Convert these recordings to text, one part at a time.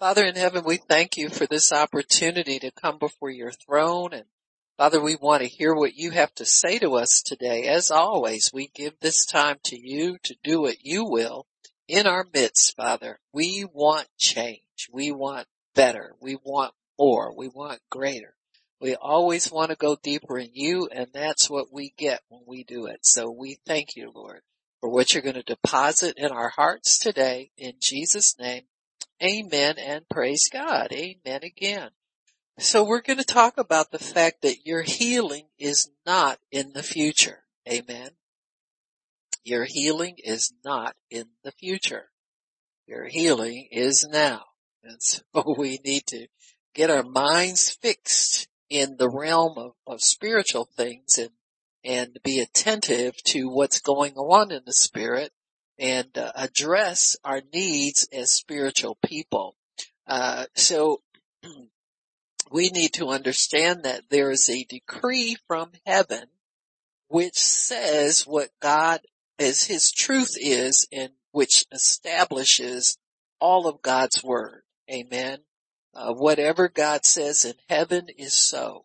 Father in heaven, we thank you for this opportunity to come before your throne. And Father, we want to hear what you have to say to us today. As always, we give this time to you to do what you will in our midst, Father. We want change. We want better. We want more. We want greater. We always want to go deeper in you and that's what we get when we do it. So we thank you, Lord, for what you're going to deposit in our hearts today in Jesus name. Amen and praise God. Amen again. So we're going to talk about the fact that your healing is not in the future. Amen. Your healing is not in the future. Your healing is now. And so we need to get our minds fixed in the realm of, of spiritual things and, and be attentive to what's going on in the spirit and uh, address our needs as spiritual people. Uh, so we need to understand that there is a decree from heaven which says what God as his truth is and which establishes all of God's word. Amen. Uh, whatever God says in heaven is so.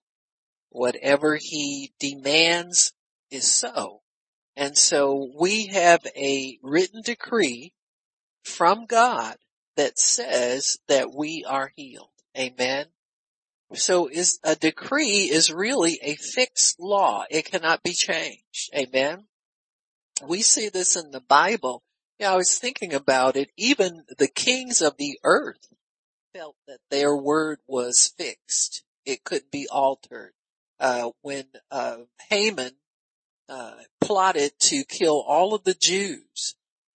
Whatever he demands is so. And so we have a written decree from God that says that we are healed. Amen. So is a decree is really a fixed law. It cannot be changed. Amen. We see this in the Bible. Yeah, I was thinking about it. Even the kings of the earth felt that their word was fixed. It could be altered. Uh, when, uh, Haman uh, plotted to kill all of the Jews.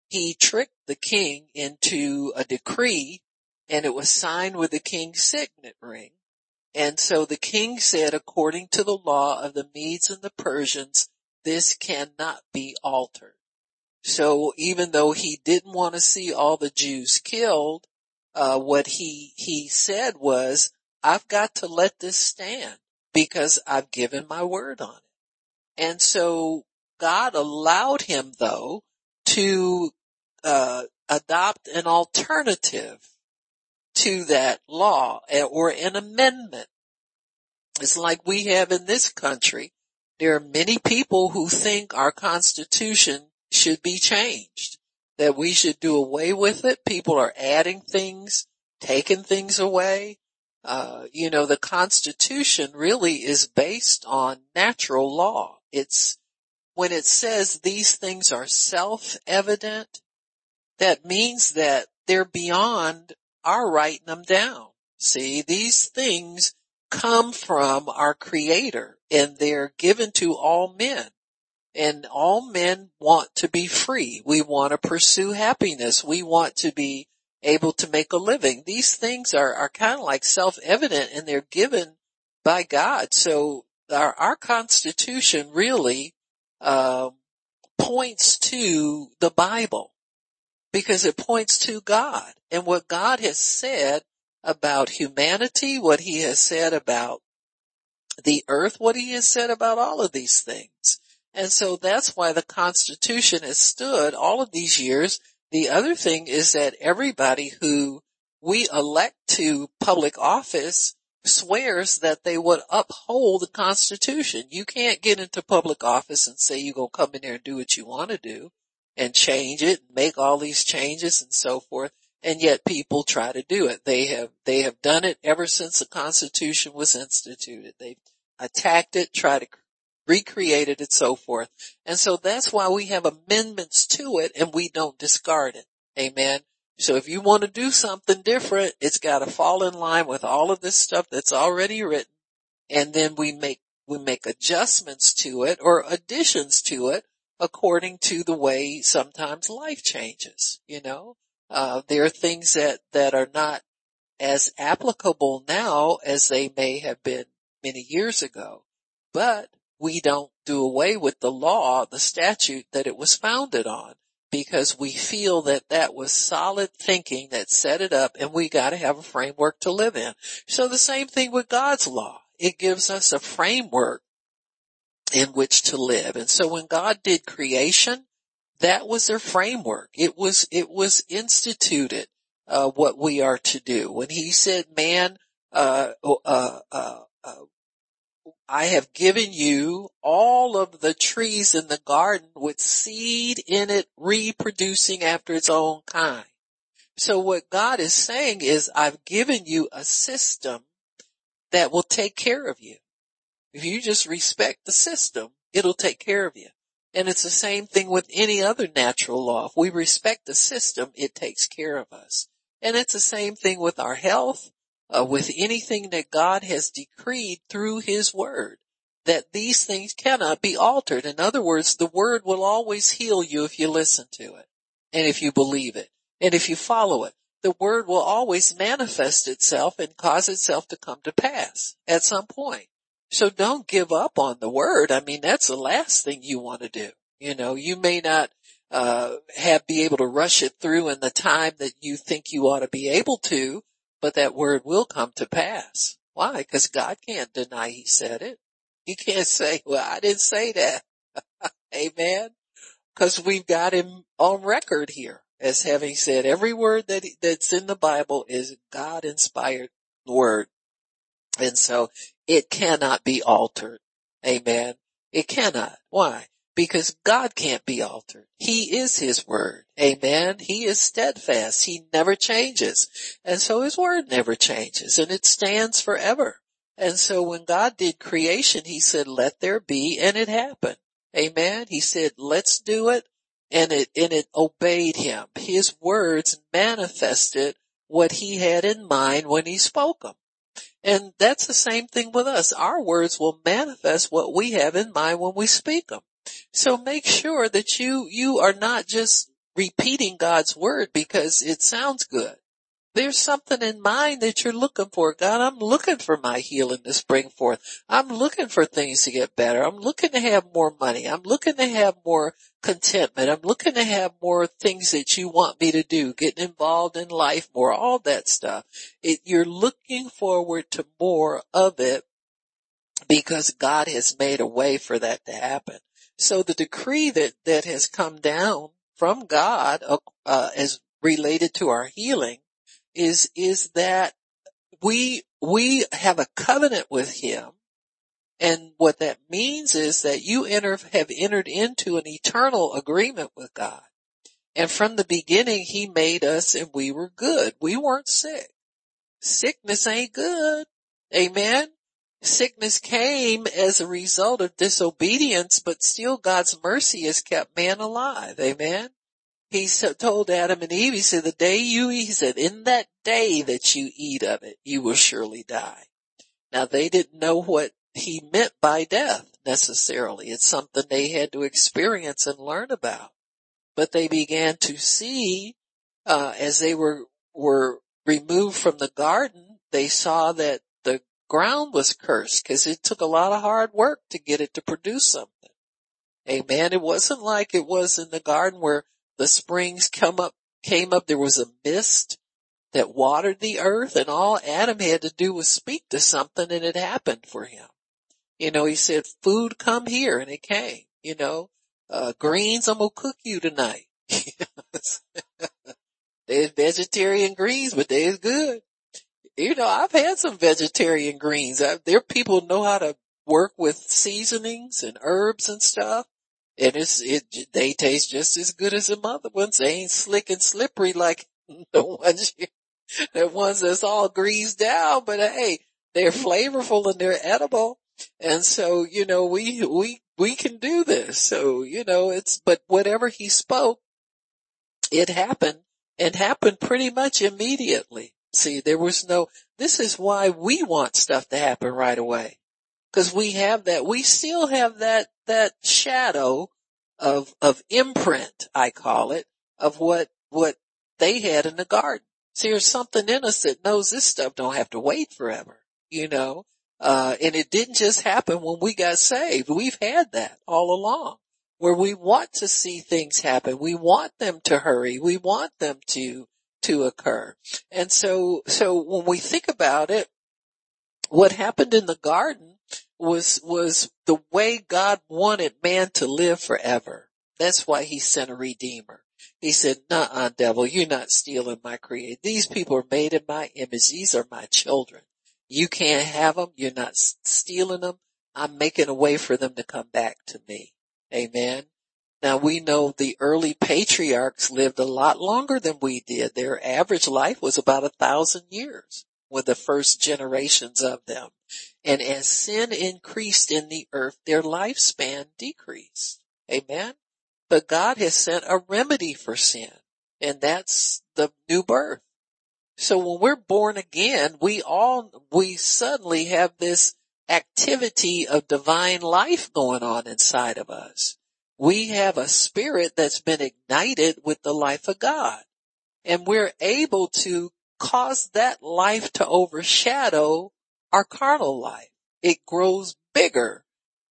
He tricked the king into a decree and it was signed with the king's signet ring. And so the king said, according to the law of the Medes and the Persians, this cannot be altered. So even though he didn't want to see all the Jews killed, uh, what he, he said was, I've got to let this stand because I've given my word on it. And so God allowed him though to uh, adopt an alternative to that law eh, or an amendment. It's like we have in this country. There are many people who think our constitution should be changed, that we should do away with it. People are adding things, taking things away. Uh, you know, the constitution really is based on natural law. It's when it says these things are self-evident, that means that they're beyond our writing them down. See, these things come from our creator and they're given to all men. And all men want to be free. We want to pursue happiness. We want to be able to make a living. These things are, are kind of like self-evident and they're given by God. So our, our Constitution really uh, points to the Bible because it points to God and what God has said about humanity, what he has said about the earth, what he has said about all of these things. And so that's why the Constitution has stood all of these years. The other thing is that everybody who we elect to public office swears that they would uphold the Constitution. You can't get into public office and say you're going to come in there and do what you want to do and change it, make all these changes and so forth. And yet people try to do it. They have, they have done it ever since the Constitution was instituted. They've attacked it, tried to recreate it and so forth. And so that's why we have amendments to it and we don't discard it. Amen. So if you want to do something different, it's got to fall in line with all of this stuff that's already written. And then we make, we make adjustments to it or additions to it according to the way sometimes life changes, you know? Uh, there are things that, that are not as applicable now as they may have been many years ago, but we don't do away with the law, the statute that it was founded on because we feel that that was solid thinking that set it up and we gotta have a framework to live in. So the same thing with God's law. It gives us a framework in which to live. And so when God did creation, that was their framework. It was, it was instituted. uh, what we are to do. When he said, man, uh, uh, uh, uh, I have given you all of the trees in the garden with seed in it reproducing after its own kind. So what God is saying is I've given you a system that will take care of you. If you just respect the system, it'll take care of you. And it's the same thing with any other natural law. If we respect the system, it takes care of us. And it's the same thing with our health, uh, with anything that God has decreed through his word, that these things cannot be altered. In other words, the word will always heal you if you listen to it and if you believe it and if you follow it. The word will always manifest itself and cause itself to come to pass at some point. So don't give up on the word. I mean, that's the last thing you want to do. You know, you may not, uh, have, be able to rush it through in the time that you think you ought to be able to, but that word will come to pass. Why? Because God can't deny he said it. He can't say, well, I didn't say that. Amen. Cause we've got him on record here as having said every word that, that's in the Bible is God inspired word. And so it cannot be altered. Amen. It cannot. Why? Because God can't be altered. He is His word. Amen. He is steadfast. He never changes. And so His word never changes and it stands forever. And so when God did creation, He said, let there be and it happened. Amen. He said, let's do it. And it, and it obeyed Him. His words manifested what He had in mind when He spoke them. And that's the same thing with us. Our words will manifest what we have in mind when we speak them. So make sure that you, you are not just repeating God's word because it sounds good there's something in mind that you're looking for. God, I'm looking for my healing to spring forth. I'm looking for things to get better. I'm looking to have more money. I'm looking to have more contentment. I'm looking to have more things that you want me to do, getting involved in life more, all that stuff. It, you're looking forward to more of it because God has made a way for that to happen. So the decree that, that has come down from God, uh, uh, as related to our healing is, is that we, we have a covenant with him. And what that means is that you enter, have entered into an eternal agreement with God. And from the beginning, he made us and we were good. We weren't sick. Sickness ain't good. Amen. Sickness came as a result of disobedience, but still God's mercy has kept man alive. Amen he told Adam and Eve, he said, the day you eat, he said, in that day that you eat of it, you will surely die. Now they didn't know what he meant by death necessarily. It's something they had to experience and learn about. But they began to see, uh, as they were, were removed from the garden, they saw that ground was cursed because it took a lot of hard work to get it to produce something. Amen. It wasn't like it was in the garden where the springs come up, came up, there was a mist that watered the earth and all Adam had to do was speak to something and it happened for him. You know, he said, food come here and it came, you know, uh, greens, I'm going to cook you tonight. There's vegetarian greens, but they're good. You know, I've had some vegetarian greens. I, there people know how to work with seasonings and herbs and stuff. And it's, it, they taste just as good as the other ones. They ain't slick and slippery like the ones, you, the ones that's all greased down, but uh, hey, they're mm-hmm. flavorful and they're edible. And so, you know, we, we, we can do this. So, you know, it's, but whatever he spoke, it happened and happened pretty much immediately. See, there was no, this is why we want stuff to happen right away. Cause we have that, we still have that, that shadow of, of imprint, I call it, of what, what they had in the garden. See, there's something in us that knows this stuff don't have to wait forever, you know? Uh, and it didn't just happen when we got saved. We've had that all along where we want to see things happen. We want them to hurry. We want them to, to occur. And so, so when we think about it, what happened in the garden was, was the way God wanted man to live forever. That's why he sent a redeemer. He said, nah, devil, you're not stealing my creation. These people are made in my image. These are my children. You can't have them. You're not stealing them. I'm making a way for them to come back to me. Amen. Now we know the early patriarchs lived a lot longer than we did. Their average life was about a thousand years with the first generations of them. And as sin increased in the earth, their lifespan decreased. Amen. But God has sent a remedy for sin and that's the new birth. So when we're born again, we all, we suddenly have this activity of divine life going on inside of us. We have a spirit that's been ignited with the life of God and we're able to cause that life to overshadow our carnal life. It grows bigger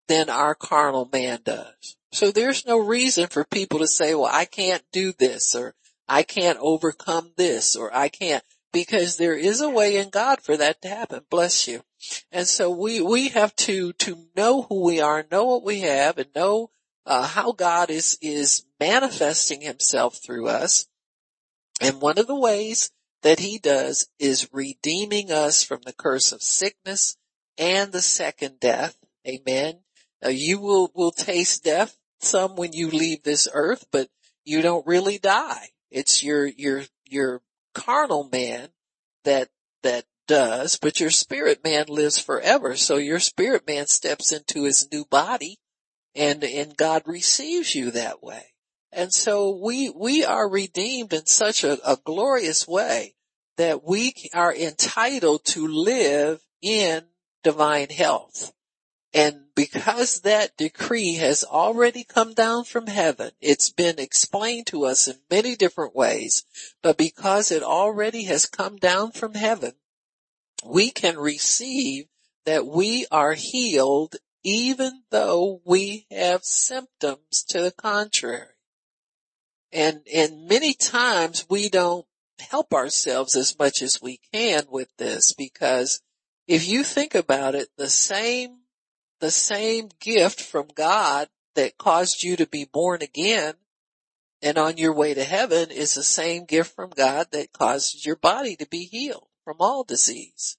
than our carnal man does. So there's no reason for people to say, well, I can't do this or I can't overcome this or I can't because there is a way in God for that to happen. Bless you. And so we, we have to, to know who we are, know what we have and know uh, how God is, is manifesting himself through us. And one of the ways that he does is redeeming us from the curse of sickness and the second death. Amen. Uh, you will, will taste death some when you leave this earth, but you don't really die. It's your, your, your carnal man that, that does, but your spirit man lives forever. So your spirit man steps into his new body and, and God receives you that way. And so we, we are redeemed in such a, a glorious way that we are entitled to live in divine health. And because that decree has already come down from heaven, it's been explained to us in many different ways, but because it already has come down from heaven, we can receive that we are healed even though we have symptoms to the contrary. And, and many times we don't help ourselves as much as we can with this because if you think about it, the same, the same gift from God that caused you to be born again and on your way to heaven is the same gift from God that causes your body to be healed from all disease.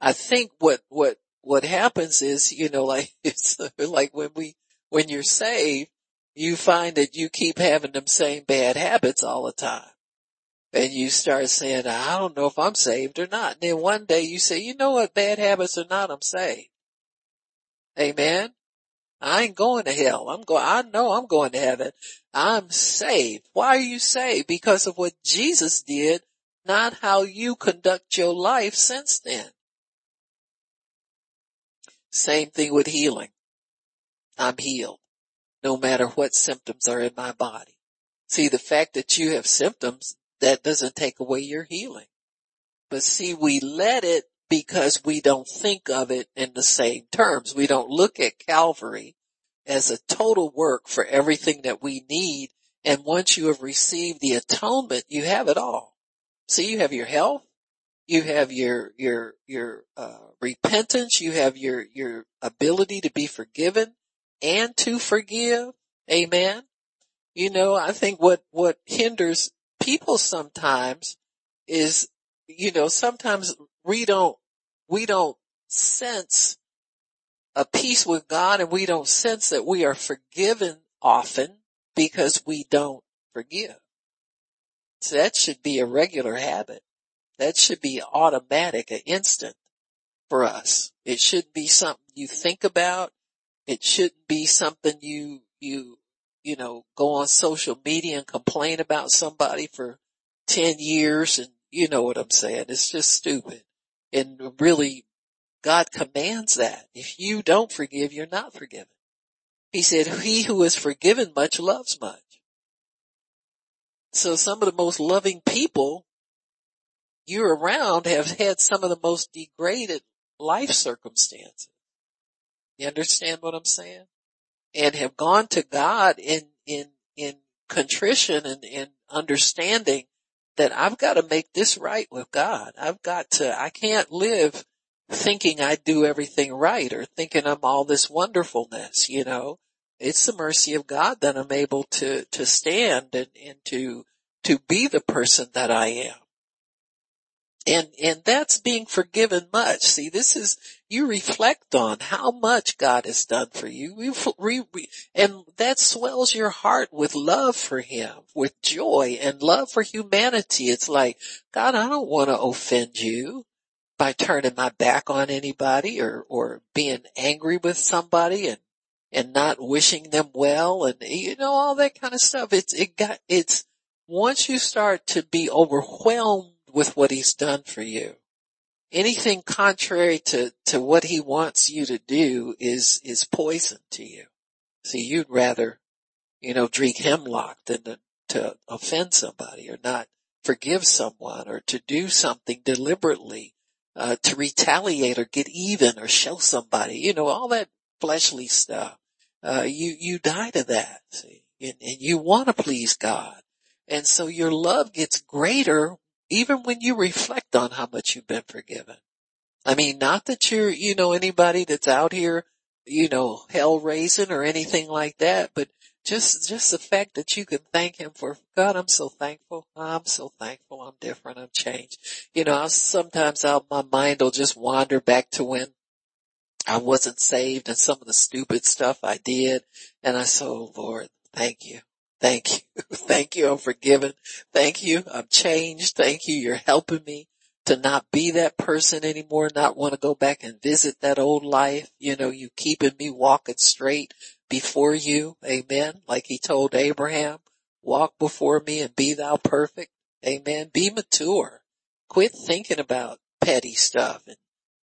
I think what, what, what happens is, you know, like it's like when we, when you're saved, you find that you keep having them same bad habits all the time. And you start saying, I don't know if I'm saved or not. And then one day you say, you know what, bad habits or not, I'm saved. Amen. I ain't going to hell. I'm going, I know I'm going to heaven. I'm saved. Why are you saved? Because of what Jesus did, not how you conduct your life since then. Same thing with healing. I'm healed no matter what symptoms are in my body. See, the fact that you have symptoms, that doesn't take away your healing. But see, we let it because we don't think of it in the same terms. We don't look at Calvary as a total work for everything that we need. And once you have received the atonement, you have it all. See, you have your health, you have your, your, your, uh, repentance, you have your, your ability to be forgiven, and to forgive. Amen. You know, I think what, what hinders people sometimes is, you know, sometimes we don't, we don't sense a peace with God and we don't sense that we are forgiven often because we don't forgive. So that should be a regular habit. That should be automatic, an instant for us. It should be something you think about. It shouldn't be something you, you, you know, go on social media and complain about somebody for 10 years and you know what I'm saying. It's just stupid. And really, God commands that. If you don't forgive, you're not forgiven. He said, he who is forgiven much loves much. So some of the most loving people you're around have had some of the most degraded life circumstances. You understand what I'm saying? And have gone to God in, in, in contrition and, and understanding that I've got to make this right with God. I've got to, I can't live thinking I do everything right or thinking I'm all this wonderfulness, you know. it's the mercy of God that I'm able to, to stand and, and to, to be the person that I am. And, and that's being forgiven much. See, this is, you reflect on how much God has done for you. We, we, and that swells your heart with love for Him, with joy and love for humanity. It's like, God, I don't want to offend you by turning my back on anybody or, or being angry with somebody and, and not wishing them well and, you know, all that kind of stuff. It's, it got, it's, once you start to be overwhelmed with what he's done for you, anything contrary to, to what he wants you to do is, is poison to you. See, you'd rather, you know, drink hemlock than to, to offend somebody or not forgive someone or to do something deliberately, uh, to retaliate or get even or show somebody, you know, all that fleshly stuff. Uh, you, you die to that, see, and, and you want to please God. And so your love gets greater even when you reflect on how much you've been forgiven. I mean, not that you're, you know, anybody that's out here, you know, hell raising or anything like that, but just, just the fact that you can thank him for, God, I'm so thankful. I'm so thankful. I'm different. I'm changed. You know, I'll, sometimes I'll, my mind will just wander back to when I wasn't saved and some of the stupid stuff I did. And I said, oh Lord, thank you. Thank you. Thank you. I'm forgiven. Thank you. I'm changed. Thank you. You're helping me to not be that person anymore, not want to go back and visit that old life. You know, you keeping me walking straight before you. Amen. Like he told Abraham, walk before me and be thou perfect. Amen. Be mature. Quit thinking about petty stuff and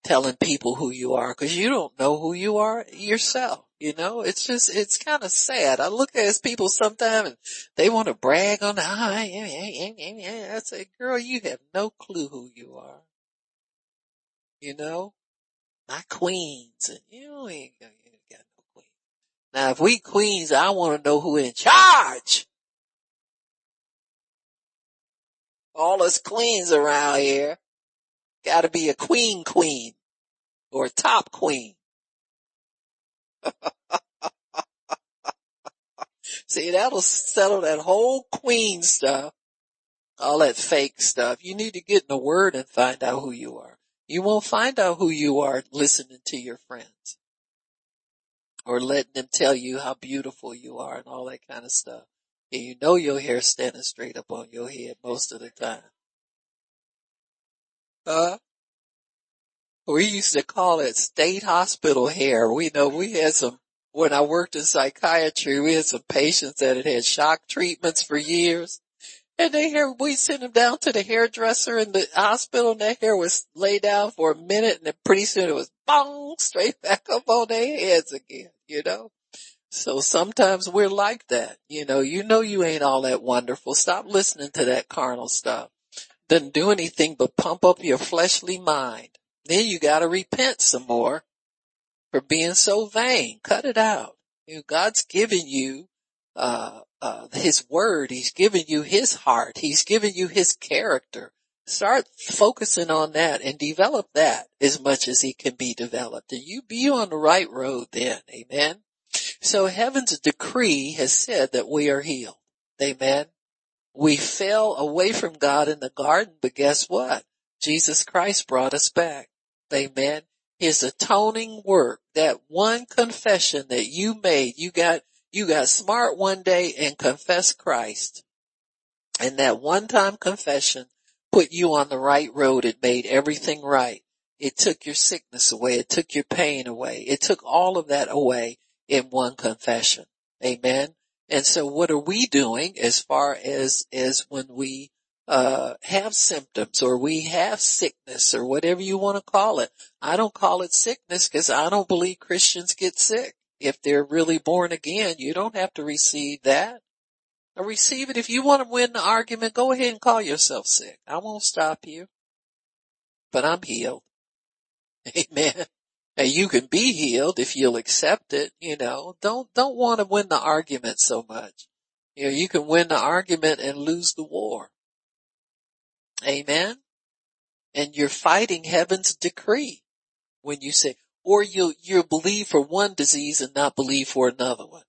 telling people who you are because you don't know who you are yourself. You know, it's just, it's kind of sad. I look at people sometimes and they want to brag on ah, the, yeah, yeah. I say, girl, you have no clue who you are. You know, my queens and you ain't, you ain't got no queens. Now if we queens, I want to know who in charge. All us queens around here gotta be a queen queen or a top queen. See, that'll settle that whole queen stuff, all that fake stuff. You need to get in the word and find out who you are. You won't find out who you are listening to your friends or letting them tell you how beautiful you are and all that kind of stuff. And you know your hair standing straight up on your head most of the time. Huh? We used to call it state hospital hair. We know we had some, when I worked in psychiatry, we had some patients that had had shock treatments for years. And they hair, we sent them down to the hairdresser in the hospital and their hair was laid down for a minute and then pretty soon it was bong straight back up on their heads again, you know? So sometimes we're like that. You know, you know you ain't all that wonderful. Stop listening to that carnal stuff. Doesn't do anything but pump up your fleshly mind. Then you gotta repent some more for being so vain. Cut it out. You know, God's given you, uh, uh, His word. He's given you His heart. He's given you His character. Start focusing on that and develop that as much as it can be developed. And you be on the right road then. Amen. So heaven's decree has said that we are healed. Amen. We fell away from God in the garden, but guess what? Jesus Christ brought us back. Amen. His atoning work, that one confession that you made, you got, you got smart one day and confessed Christ. And that one time confession put you on the right road. It made everything right. It took your sickness away. It took your pain away. It took all of that away in one confession. Amen. And so what are we doing as far as, as when we uh, have symptoms or we have sickness or whatever you want to call it. I don't call it sickness because I don't believe Christians get sick. If they're really born again, you don't have to receive that. Or receive it. If you want to win the argument, go ahead and call yourself sick. I won't stop you. But I'm healed. Amen. And you can be healed if you'll accept it, you know. Don't, don't want to win the argument so much. You know, you can win the argument and lose the war. Amen. And you're fighting heaven's decree when you say, or you, you believe for one disease and not believe for another one.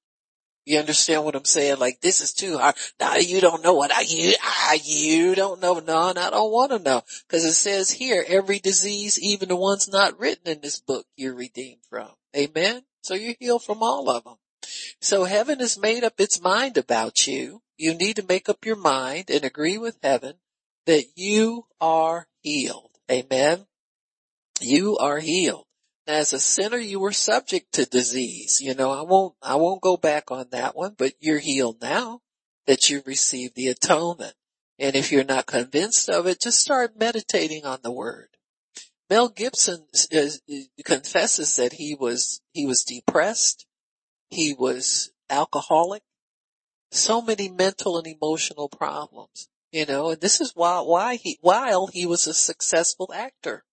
You understand what I'm saying? Like this is too hard. Now you don't know what I, you, I, you don't know. No, and I don't want to know. Cause it says here, every disease, even the ones not written in this book, you're redeemed from. Amen. So you're healed from all of them. So heaven has made up its mind about you. You need to make up your mind and agree with heaven that you are healed. Amen. You are healed as a sinner, you were subject to disease. You know, I won't, I won't go back on that one, but you're healed now that you received the atonement. And if you're not convinced of it, just start meditating on the word. Mel Gibson confesses that he was, he was depressed. He was alcoholic. So many mental and emotional problems, you know, and this is why, why he, while he was a successful actor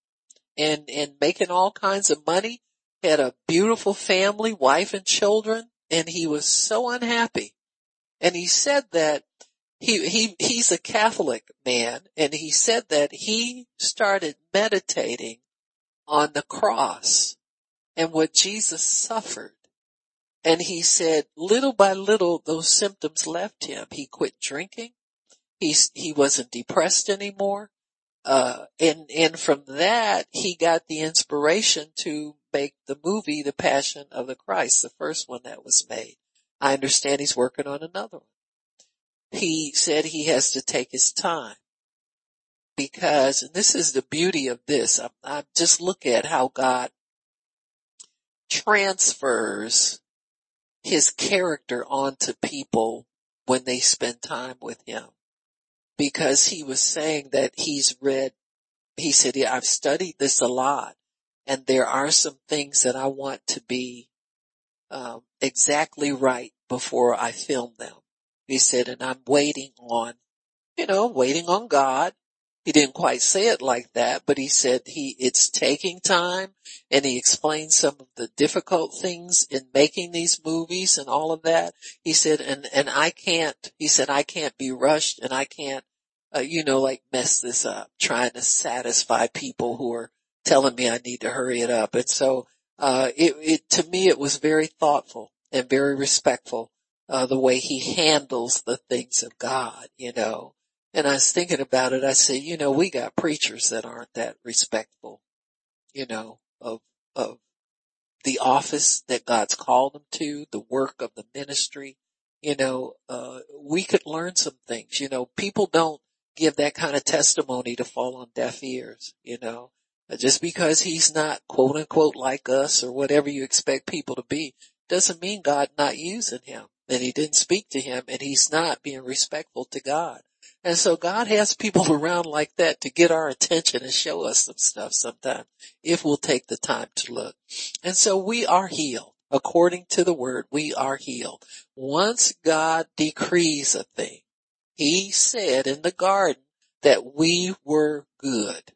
and, and making all kinds of money, had a beautiful family, wife and children, and he was so unhappy. And he said that he, he, he's a Catholic man and he said that he started meditating on the cross and what Jesus suffered. And he said little by little those symptoms left him. He quit drinking. He's, he wasn't depressed anymore. Uh, and, and from that, he got the inspiration to make the movie, The Passion of the Christ, the first one that was made. I understand he's working on another one. He said he has to take his time because, and this is the beauty of this, I, I just look at how God transfers his character onto people when they spend time with him because he was saying that he's read, he said, yeah, I've studied this a lot and there are some things that I want to be um, exactly right before I film them. He said, and I'm waiting on, you know, waiting on God he didn't quite say it like that, but he said he, it's taking time and he explained some of the difficult things in making these movies and all of that. He said, and, and I can't, he said, I can't be rushed and I can't, uh, you know, like mess this up trying to satisfy people who are telling me I need to hurry it up. And so, uh, it, it, to me, it was very thoughtful and very respectful, uh, the way he handles the things of God, you know. And I was thinking about it. I said, you know, we got preachers that aren't that respectful, you know, of, of the office that God's called them to, the work of the ministry. You know, uh, we could learn some things. You know, people don't give that kind of testimony to fall on deaf ears, you know. Just because he's not quote unquote like us or whatever you expect people to be doesn't mean God not using him and he didn't speak to him and he's not being respectful to God. And so God has people around like that to get our attention and show us some stuff sometimes if we'll take the time to look. And so we are healed. According to the word, we are healed. Once God decrees a thing, he said in the garden that we were good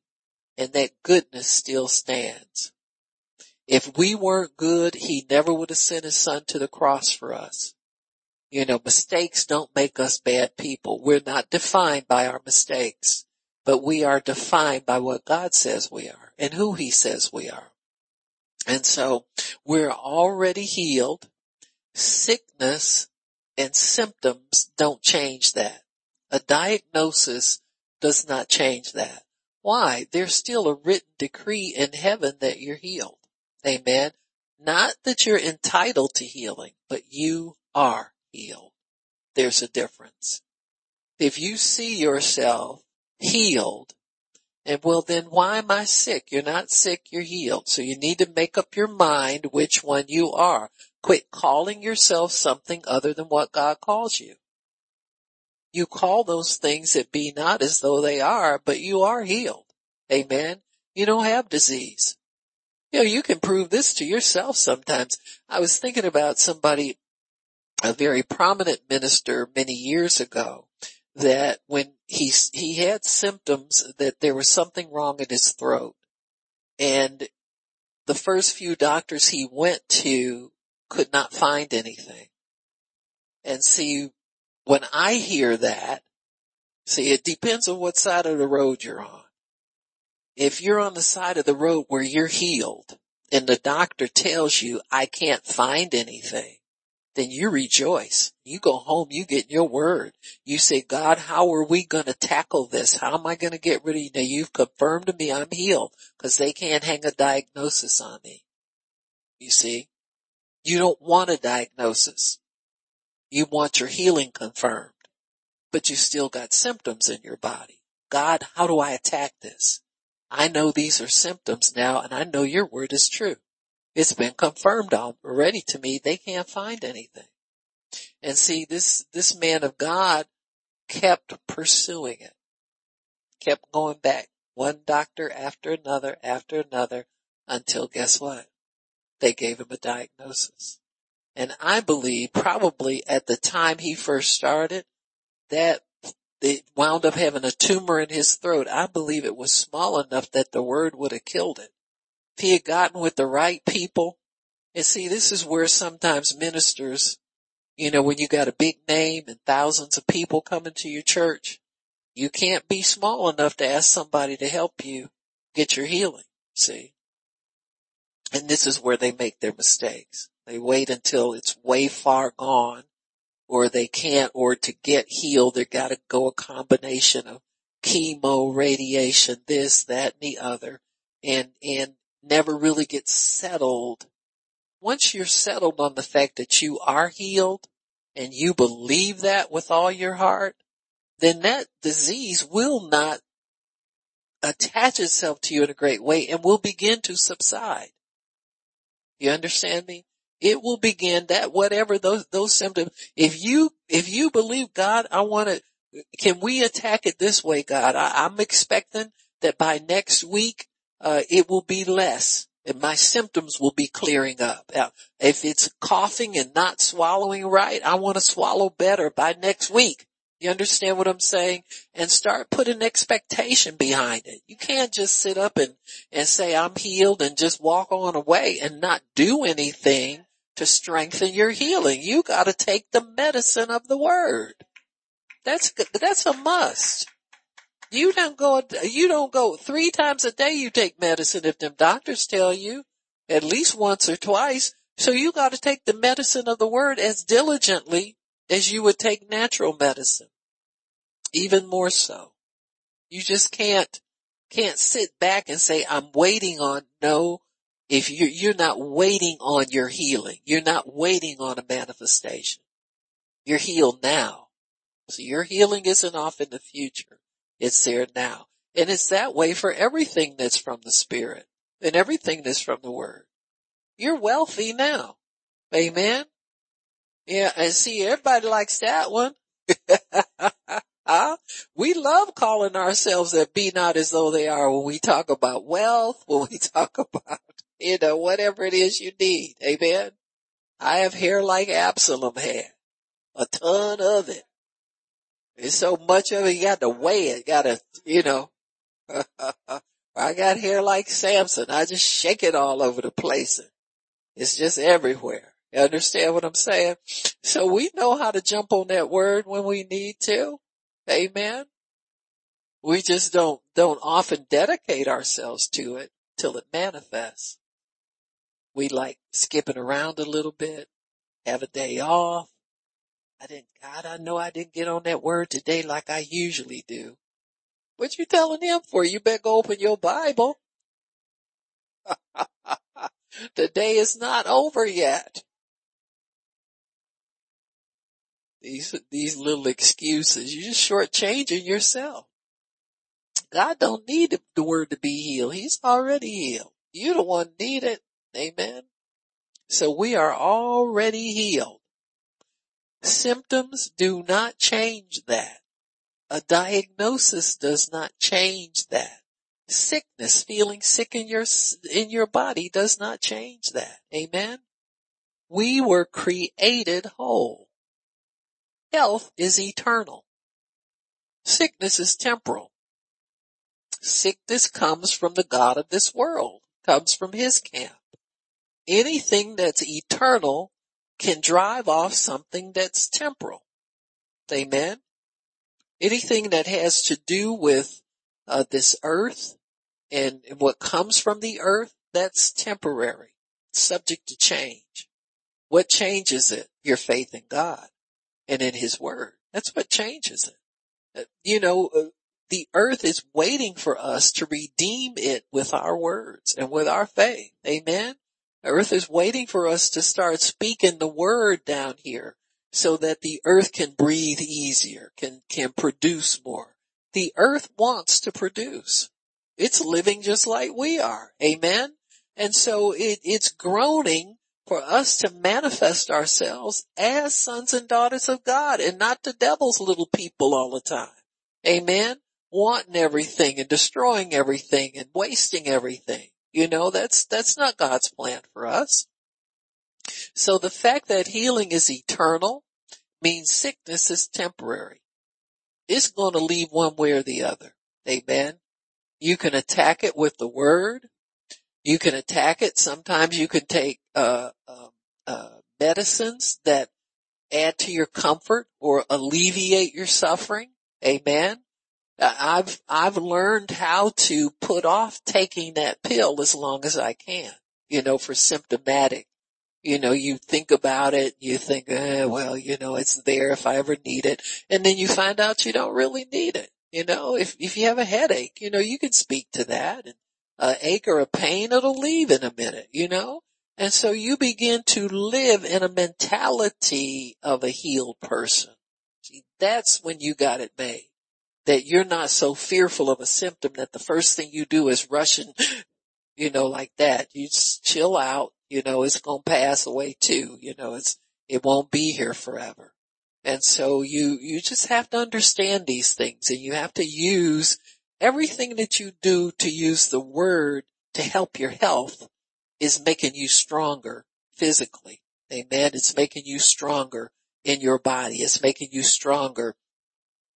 and that goodness still stands. If we weren't good, he never would have sent his son to the cross for us. You know, mistakes don't make us bad people. We're not defined by our mistakes, but we are defined by what God says we are and who he says we are. And so we're already healed. Sickness and symptoms don't change that. A diagnosis does not change that. Why? There's still a written decree in heaven that you're healed. Amen. Not that you're entitled to healing, but you are healed. There's a difference. If you see yourself healed, and well then why am I sick? You're not sick, you're healed. So you need to make up your mind which one you are. Quit calling yourself something other than what God calls you. You call those things that be not as though they are, but you are healed. Amen. You don't have disease. You know, you can prove this to yourself sometimes. I was thinking about somebody a very prominent minister many years ago that when he, he had symptoms that there was something wrong in his throat and the first few doctors he went to could not find anything. And see, when I hear that, see, it depends on what side of the road you're on. If you're on the side of the road where you're healed and the doctor tells you, I can't find anything, then you rejoice. You go home, you get your word. You say, God, how are we going to tackle this? How am I going to get rid of you? Now you've confirmed to me I'm healed because they can't hang a diagnosis on me. You see, you don't want a diagnosis. You want your healing confirmed, but you still got symptoms in your body. God, how do I attack this? I know these are symptoms now and I know your word is true. It's been confirmed already to me. They can't find anything. And see, this, this man of God kept pursuing it, kept going back one doctor after another after another until guess what? They gave him a diagnosis. And I believe probably at the time he first started that they wound up having a tumor in his throat. I believe it was small enough that the word would have killed it if he had gotten with the right people, and see, this is where sometimes ministers, you know, when you got a big name and thousands of people coming to your church, you can't be small enough to ask somebody to help you get your healing, see? And this is where they make their mistakes. They wait until it's way far gone or they can't, or to get healed, they gotta go a combination of chemo, radiation, this, that, and the other. And, and never really get settled. Once you're settled on the fact that you are healed and you believe that with all your heart, then that disease will not attach itself to you in a great way and will begin to subside. You understand me? It will begin that whatever those, those symptoms, if you, if you believe God, I want to, can we attack it this way, God? I, I'm expecting that by next week, uh, it will be less and my symptoms will be clearing up. Now, if it's coughing and not swallowing right, I want to swallow better by next week. You understand what I'm saying? And start putting expectation behind it. You can't just sit up and, and say I'm healed and just walk on away and not do anything to strengthen your healing. You gotta take the medicine of the word. That's, that's a must. You don't go, you don't go three times a day you take medicine if them doctors tell you at least once or twice. So you got to take the medicine of the word as diligently as you would take natural medicine. Even more so. You just can't, can't sit back and say, I'm waiting on, no, if you're, you're not waiting on your healing, you're not waiting on a manifestation. You're healed now. So your healing isn't off in the future. It's there now. And it's that way for everything that's from the Spirit and everything that's from the Word. You're wealthy now. Amen. Yeah, and see, everybody likes that one. we love calling ourselves that be not as though they are when we talk about wealth, when we talk about, you know, whatever it is you need. Amen. I have hair like Absalom had. A ton of it. There's so much of it, you got to weigh it, got to, you know. I got hair like Samson. I just shake it all over the place. It's just everywhere. You understand what I'm saying? So we know how to jump on that word when we need to. Amen. We just don't, don't often dedicate ourselves to it till it manifests. We like skipping around a little bit, have a day off, I didn't, God, I know I didn't get on that word today like I usually do. What you telling him for? You better go open your Bible. the day is not over yet. These, these little excuses, you're just shortchanging yourself. God don't need the word to be healed. He's already healed. You the one need it. Amen. So we are already healed. Symptoms do not change that. A diagnosis does not change that. Sickness, feeling sick in your, in your body does not change that. Amen. We were created whole. Health is eternal. Sickness is temporal. Sickness comes from the God of this world, comes from his camp. Anything that's eternal can drive off something that's temporal. Amen. Anything that has to do with uh, this earth and what comes from the earth, that's temporary, subject to change. What changes it? Your faith in God and in his word. That's what changes it. Uh, you know, uh, the earth is waiting for us to redeem it with our words and with our faith. Amen. Earth is waiting for us to start speaking the word down here so that the earth can breathe easier, can, can produce more. The earth wants to produce. It's living just like we are. Amen. And so it, it's groaning for us to manifest ourselves as sons and daughters of God and not the devil's little people all the time. Amen. Wanting everything and destroying everything and wasting everything. You know, that's, that's not God's plan for us. So the fact that healing is eternal means sickness is temporary. It's going to leave one way or the other. Amen. You can attack it with the word. You can attack it. Sometimes you can take, uh, uh, uh, medicines that add to your comfort or alleviate your suffering. Amen. I've, I've learned how to put off taking that pill as long as I can, you know, for symptomatic. You know, you think about it, you think, eh, well, you know, it's there if I ever need it. And then you find out you don't really need it. You know, if, if you have a headache, you know, you can speak to that and a ache or a pain, it'll leave in a minute, you know? And so you begin to live in a mentality of a healed person. See, that's when you got it made that you're not so fearful of a symptom that the first thing you do is rush and, you know, like that. You just chill out, you know, it's going to pass away too. You know, it's, it won't be here forever. And so you, you just have to understand these things and you have to use everything that you do to use the word to help your health is making you stronger physically. Amen. It's making you stronger in your body. It's making you stronger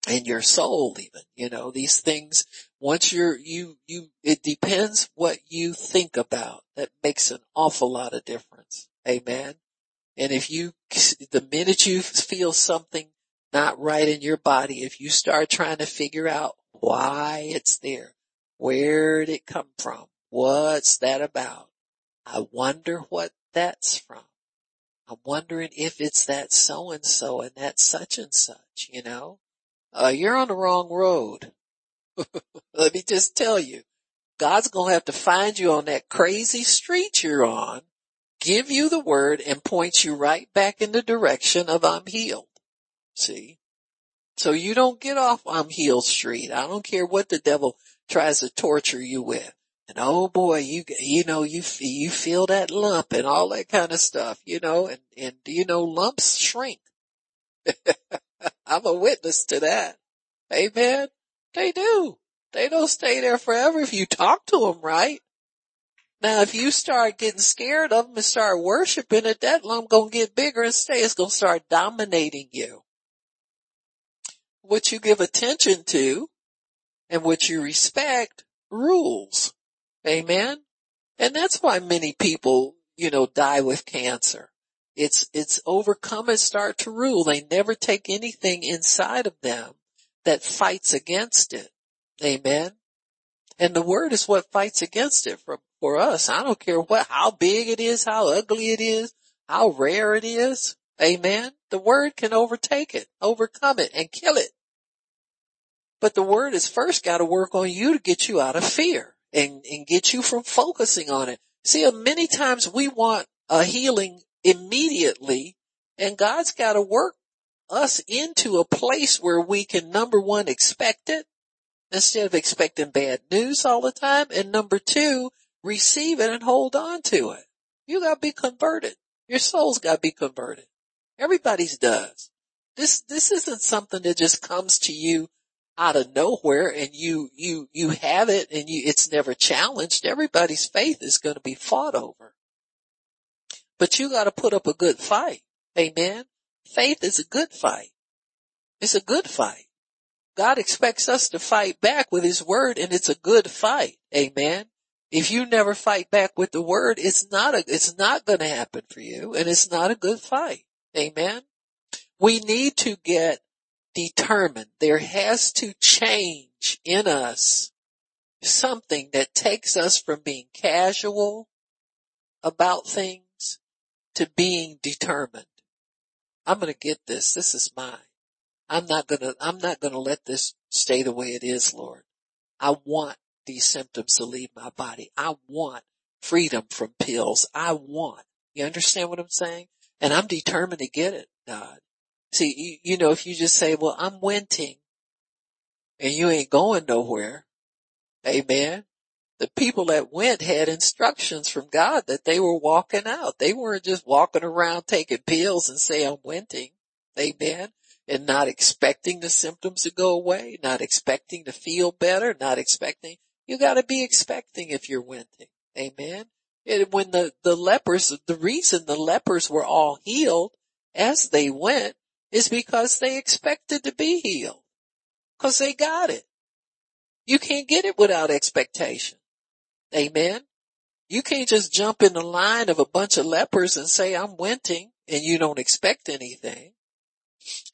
and your soul even, you know, these things, once you're, you, you, it depends what you think about. That makes an awful lot of difference. Amen. And if you, the minute you feel something not right in your body, if you start trying to figure out why it's there, where did it come from? What's that about? I wonder what that's from. I'm wondering if it's that so and so and that such and such, you know? Uh, you're on the wrong road. Let me just tell you, God's going to have to find you on that crazy street you're on, give you the word and point you right back in the direction of I'm healed. See? So you don't get off I'm healed street. I don't care what the devil tries to torture you with. And oh boy, you, you know, you, you feel that lump and all that kind of stuff, you know, and, and you know, lumps shrink. I'm a witness to that. Amen. They do. They don't stay there forever if you talk to them right. Now, if you start getting scared of them and start worshiping it, that lump gonna get bigger and stay. It's gonna start dominating you. What you give attention to and what you respect rules. Amen. And that's why many people, you know, die with cancer. It's, it's overcome and start to rule. They never take anything inside of them that fights against it. Amen. And the word is what fights against it for, for us. I don't care what, how big it is, how ugly it is, how rare it is. Amen. The word can overtake it, overcome it and kill it. But the word has first got to work on you to get you out of fear and, and get you from focusing on it. See, uh, many times we want a healing immediately and God's got to work us into a place where we can number one, expect it instead of expecting bad news all the time. And number two, receive it and hold on to it. You got to be converted. Your soul's got to be converted. Everybody's does. This, this isn't something that just comes to you out of nowhere and you, you, you have it and you, it's never challenged. Everybody's faith is going to be fought over. But you gotta put up a good fight. Amen. Faith is a good fight. It's a good fight. God expects us to fight back with his word and it's a good fight. Amen. If you never fight back with the word, it's not a, it's not going to happen for you and it's not a good fight. Amen. We need to get determined. There has to change in us something that takes us from being casual about things to being determined. I'm going to get this. This is mine. I'm not going to, I'm not going to let this stay the way it is, Lord. I want these symptoms to leave my body. I want freedom from pills. I want, you understand what I'm saying? And I'm determined to get it, God. See, you, you know, if you just say, well, I'm winting and you ain't going nowhere. Amen. The people that went had instructions from God that they were walking out. They weren't just walking around taking pills and say, I'm winting. Amen. And not expecting the symptoms to go away, not expecting to feel better, not expecting. You gotta be expecting if you're winting. Amen. And when the, the lepers, the reason the lepers were all healed as they went is because they expected to be healed. Cause they got it. You can't get it without expectation. Amen. You can't just jump in the line of a bunch of lepers and say, I'm winting and you don't expect anything.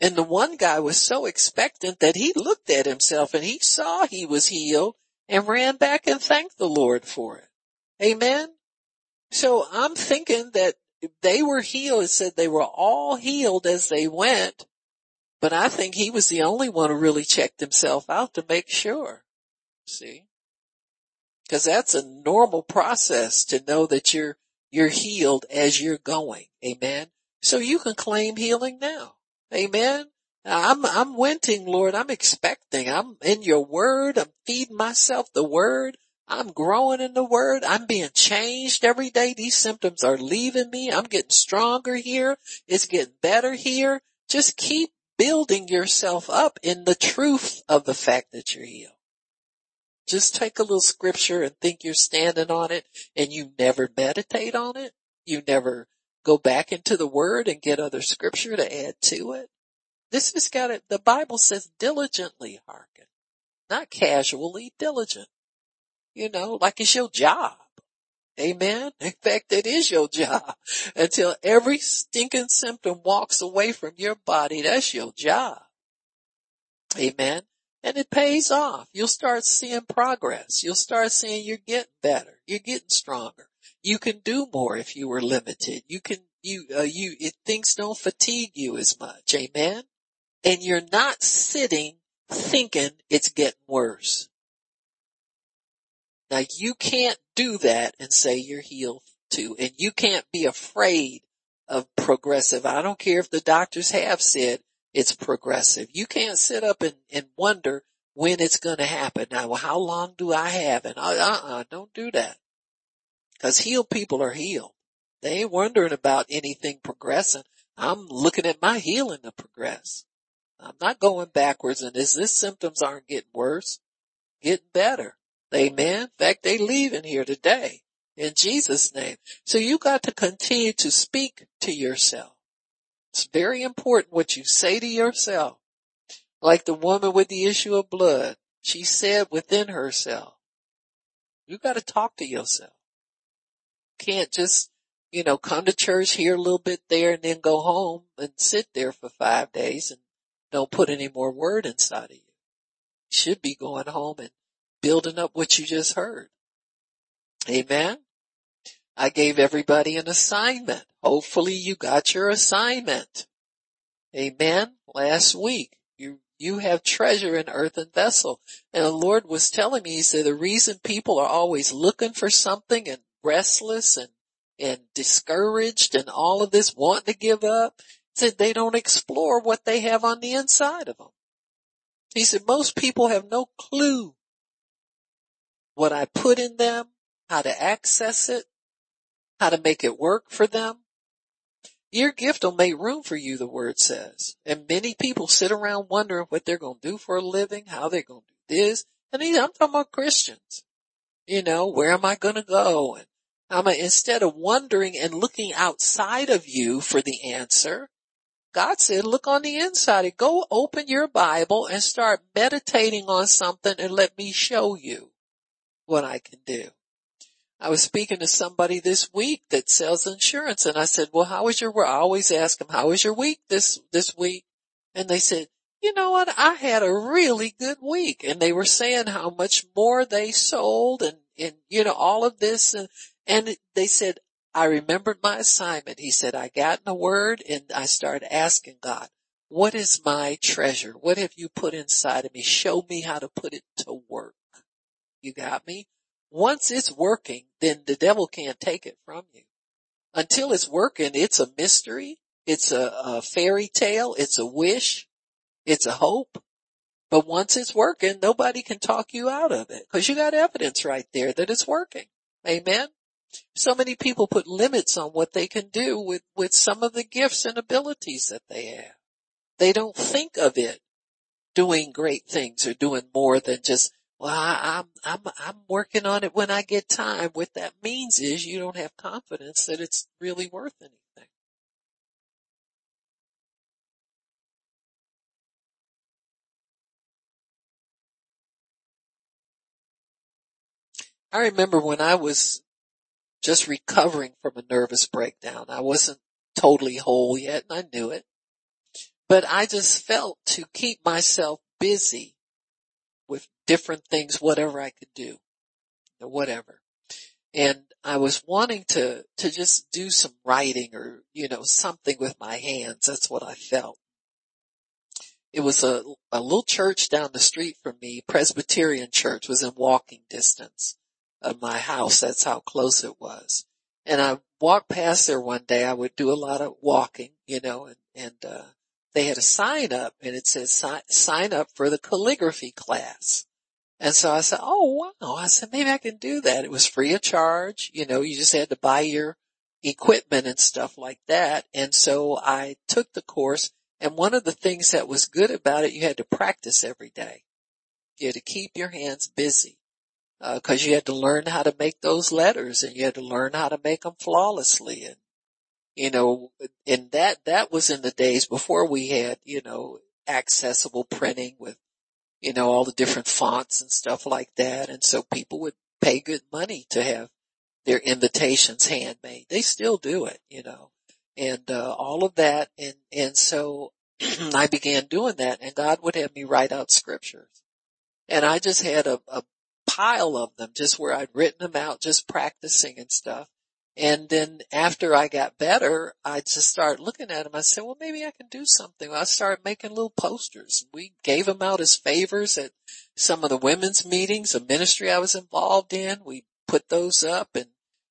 And the one guy was so expectant that he looked at himself and he saw he was healed and ran back and thanked the Lord for it. Amen. So I'm thinking that they were healed. It said they were all healed as they went, but I think he was the only one who really checked himself out to make sure. See? Cause that's a normal process to know that you're, you're healed as you're going. Amen. So you can claim healing now. Amen. I'm, I'm winting, Lord. I'm expecting. I'm in your word. I'm feeding myself the word. I'm growing in the word. I'm being changed every day. These symptoms are leaving me. I'm getting stronger here. It's getting better here. Just keep building yourself up in the truth of the fact that you're healed. Just take a little scripture and think you're standing on it and you never meditate on it. You never go back into the word and get other scripture to add to it. This has got it. The Bible says diligently hearken, not casually diligent. You know, like it's your job. Amen. In fact, it is your job until every stinking symptom walks away from your body. That's your job. Amen. And it pays off. You'll start seeing progress. You'll start seeing you're getting better. You're getting stronger. You can do more if you were limited. You can, you, uh, you, it, things don't fatigue you as much. Amen. And you're not sitting thinking it's getting worse. Now you can't do that and say you're healed too. And you can't be afraid of progressive. I don't care if the doctors have said it's progressive. You can't sit up and, and wonder when it's going to happen. Now, well, how long do I have? And uh, uh-uh, don't do that. Cause healed people are healed. They ain't wondering about anything progressing. I'm looking at my healing to progress. I'm not going backwards and as this symptoms aren't getting worse, getting better. Amen. In fact, they leaving here today in Jesus name. So you got to continue to speak to yourself. It's very important what you say to yourself. Like the woman with the issue of blood, she said within herself, you got to talk to yourself. Can't just, you know, come to church, hear a little bit there and then go home and sit there for five days and don't put any more word inside of you. You should be going home and building up what you just heard. Amen. I gave everybody an assignment. Hopefully you got your assignment. Amen. Last week, you, you have treasure in earthen vessel. And the Lord was telling me, he said, the reason people are always looking for something and restless and, and discouraged and all of this wanting to give up, said they don't explore what they have on the inside of them. He said most people have no clue what I put in them, how to access it, how to make it work for them. Your gift will make room for you, the word says. And many people sit around wondering what they're going to do for a living, how they're going to do this. And I'm talking about Christians. You know, where am I going to go? And I'm a, instead of wondering and looking outside of you for the answer, God said, look on the inside. Go open your Bible and start meditating on something and let me show you what I can do. I was speaking to somebody this week that sells insurance and I said, well, how was your, I always ask them, how was your week this, this week? And they said, you know what? I had a really good week and they were saying how much more they sold and, and, you know, all of this and, and they said, I remembered my assignment. He said, I got in the word and I started asking God, what is my treasure? What have you put inside of me? Show me how to put it to work. You got me? Once it's working, then the devil can't take it from you. Until it's working, it's a mystery. It's a, a fairy tale. It's a wish. It's a hope. But once it's working, nobody can talk you out of it because you got evidence right there that it's working. Amen. So many people put limits on what they can do with, with some of the gifts and abilities that they have. They don't think of it doing great things or doing more than just, well, I, I'm, I'm, I'm working on it when I get time. What that means is you don't have confidence that it's really worth anything. I remember when I was just recovering from a nervous breakdown. I wasn't totally whole yet and I knew it, but I just felt to keep myself busy different things, whatever I could do or whatever. And I was wanting to, to just do some writing or, you know, something with my hands. That's what I felt. It was a, a little church down the street from me, Presbyterian church was in walking distance of my house. That's how close it was. And I walked past there one day. I would do a lot of walking, you know, and, and, uh, they had a sign up and it says sign, sign up for the calligraphy class. And so I said, oh wow. I said, maybe I can do that. It was free of charge. You know, you just had to buy your equipment and stuff like that. And so I took the course and one of the things that was good about it, you had to practice every day. You had to keep your hands busy uh, cause you had to learn how to make those letters and you had to learn how to make them flawlessly. And, you know, and that, that was in the days before we had, you know, accessible printing with, you know, all the different fonts and stuff like that. And so people would pay good money to have their invitations handmade. They still do it, you know, and, uh, all of that. And, and so I began doing that and God would have me write out scriptures. And I just had a, a pile of them just where I'd written them out, just practicing and stuff. And then after I got better, I just started looking at them. I said, well, maybe I can do something. I started making little posters. We gave them out as favors at some of the women's meetings, a ministry I was involved in. We put those up and,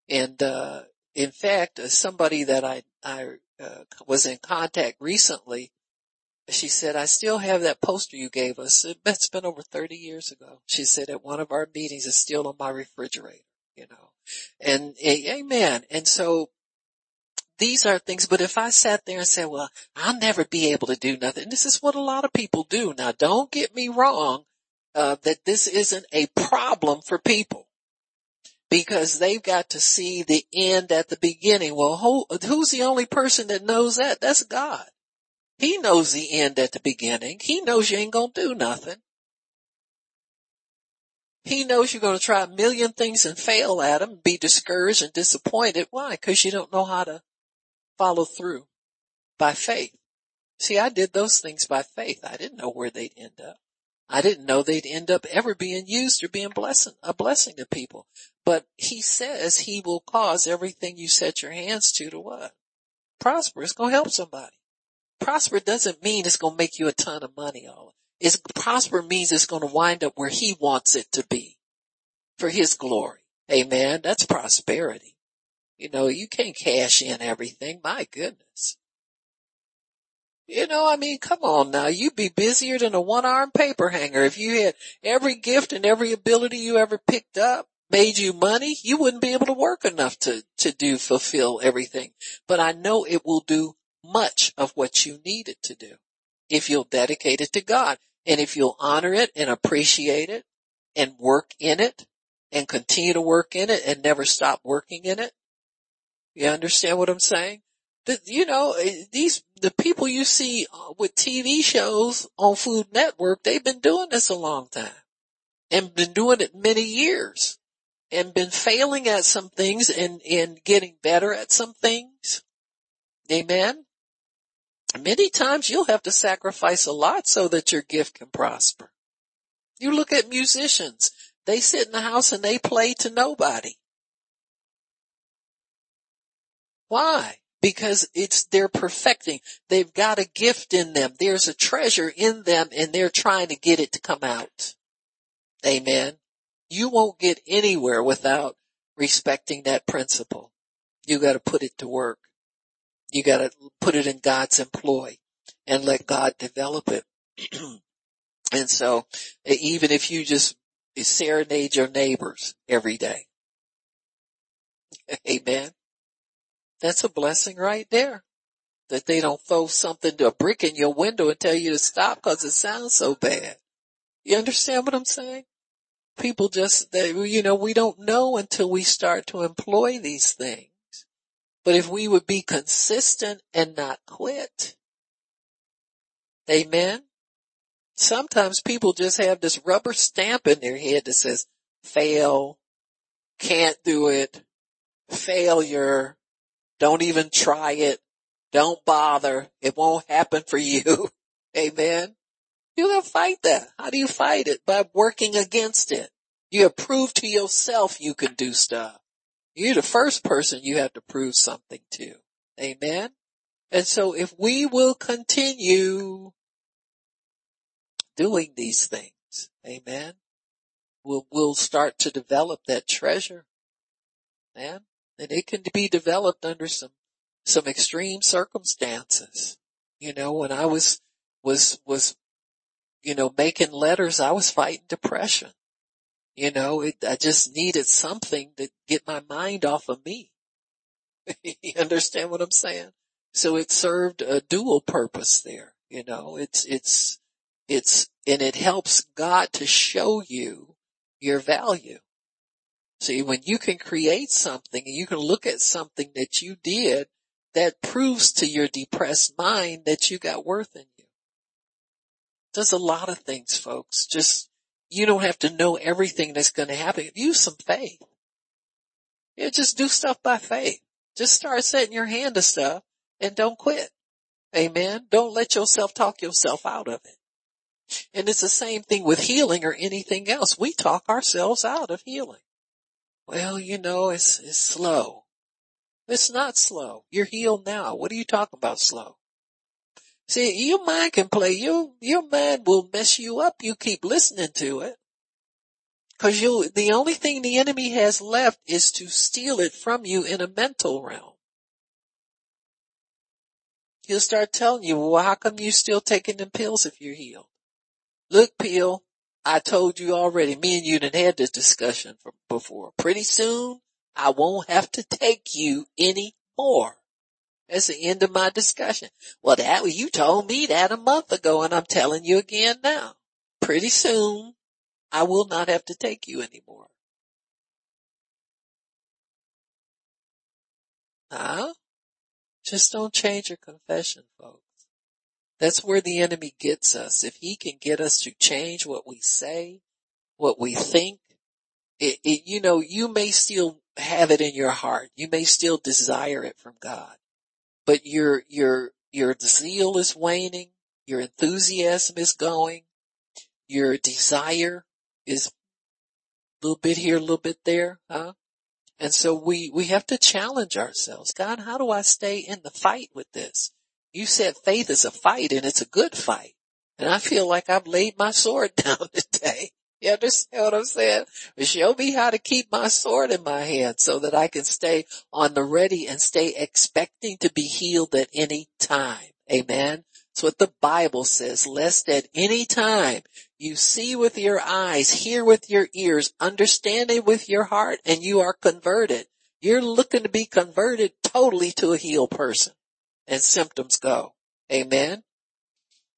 and, uh, in fact, uh, somebody that I, I, uh, was in contact recently she said, I still have that poster you gave us. It's been over 30 years ago. She said at one of our meetings it's still on my refrigerator, you know, and amen. And so these are things, but if I sat there and said, well, I'll never be able to do nothing. This is what a lot of people do. Now don't get me wrong, uh, that this isn't a problem for people because they've got to see the end at the beginning. Well, who, who's the only person that knows that? That's God. He knows the end at the beginning. He knows you ain't gonna do nothing. He knows you're going to try a million things and fail at them, be discouraged and disappointed. Why? Because you don't know how to follow through by faith. See, I did those things by faith. I didn't know where they'd end up. I didn't know they'd end up ever being used or being blessing, a blessing to people. But he says he will cause everything you set your hands to to what? Prosper. It's going to help somebody. Prosper doesn't mean it's going to make you a ton of money. All it's prosper means it's going to wind up where he wants it to be for his glory. Amen. That's prosperity. You know, you can't cash in everything. My goodness. You know, I mean, come on now. You'd be busier than a one-armed paper hanger. If you had every gift and every ability you ever picked up made you money, you wouldn't be able to work enough to, to do, fulfill everything. But I know it will do much of what you need it to do if you'll dedicate it to God and if you'll honor it and appreciate it and work in it and continue to work in it and never stop working in it. You understand what I'm saying? That, you know, eh, these, the people you see uh, with TV shows on Food Network, they've been doing this a long time and been doing it many years and been failing at some things and, and getting better at some things. Amen. Many times you'll have to sacrifice a lot so that your gift can prosper. You look at musicians. They sit in the house and they play to nobody. Why? Because it's, they're perfecting. They've got a gift in them. There's a treasure in them and they're trying to get it to come out. Amen. You won't get anywhere without respecting that principle. You gotta put it to work. You gotta put it in God's employ and let God develop it. and so even if you just serenade your neighbors every day. Amen. That's a blessing right there. That they don't throw something to a brick in your window and tell you to stop because it sounds so bad. You understand what I'm saying? People just, they, you know, we don't know until we start to employ these things. But if we would be consistent and not quit, amen. Sometimes people just have this rubber stamp in their head that says fail, can't do it, failure, don't even try it, don't bother, it won't happen for you. Amen. You gotta fight that. How do you fight it? By working against it. You have proved to yourself you can do stuff. You're the first person you have to prove something to. Amen. And so if we will continue doing these things, amen, we'll, we'll start to develop that treasure. Man, and it can be developed under some, some extreme circumstances. You know, when I was, was, was you know, making letters, I was fighting depression. You know, it, I just needed something to get my mind off of me. you understand what I'm saying? So it served a dual purpose there. You know, it's, it's, it's, and it helps God to show you your value. See, when you can create something and you can look at something that you did that proves to your depressed mind that you got worth in you does a lot of things, folks. Just, you don't have to know everything that's going to happen. Use some faith. Yeah, just do stuff by faith. Just start setting your hand to stuff and don't quit. Amen. Don't let yourself talk yourself out of it. And it's the same thing with healing or anything else. We talk ourselves out of healing. Well, you know, it's, it's slow. It's not slow. You're healed now. What are you talking about slow? See, your mind can play, your, your mind will mess you up. You keep listening to it. Cause you, the only thing the enemy has left is to steal it from you in a mental realm. He'll start telling you, well, how come you still taking them pills if you're healed? Look, pill, I told you already, me and you done had this discussion before. Pretty soon, I won't have to take you anymore. That's the end of my discussion. Well, that, you told me that a month ago and I'm telling you again now. Pretty soon, I will not have to take you anymore. Huh? Just don't change your confession, folks. That's where the enemy gets us. If he can get us to change what we say, what we think, it, it, you know, you may still have it in your heart. You may still desire it from God but your, your, your zeal is waning, your enthusiasm is going, your desire is a little bit here, a little bit there, huh? And so we, we have to challenge ourselves. God, how do I stay in the fight with this? You said faith is a fight and it's a good fight. And I feel like I've laid my sword down today. You understand what I'm saying? Show me how to keep my sword in my hand so that I can stay on the ready and stay expecting to be healed at any time. Amen. That's what the Bible says. Lest at any time you see with your eyes, hear with your ears, understand it with your heart, and you are converted. You're looking to be converted totally to a healed person and symptoms go. Amen.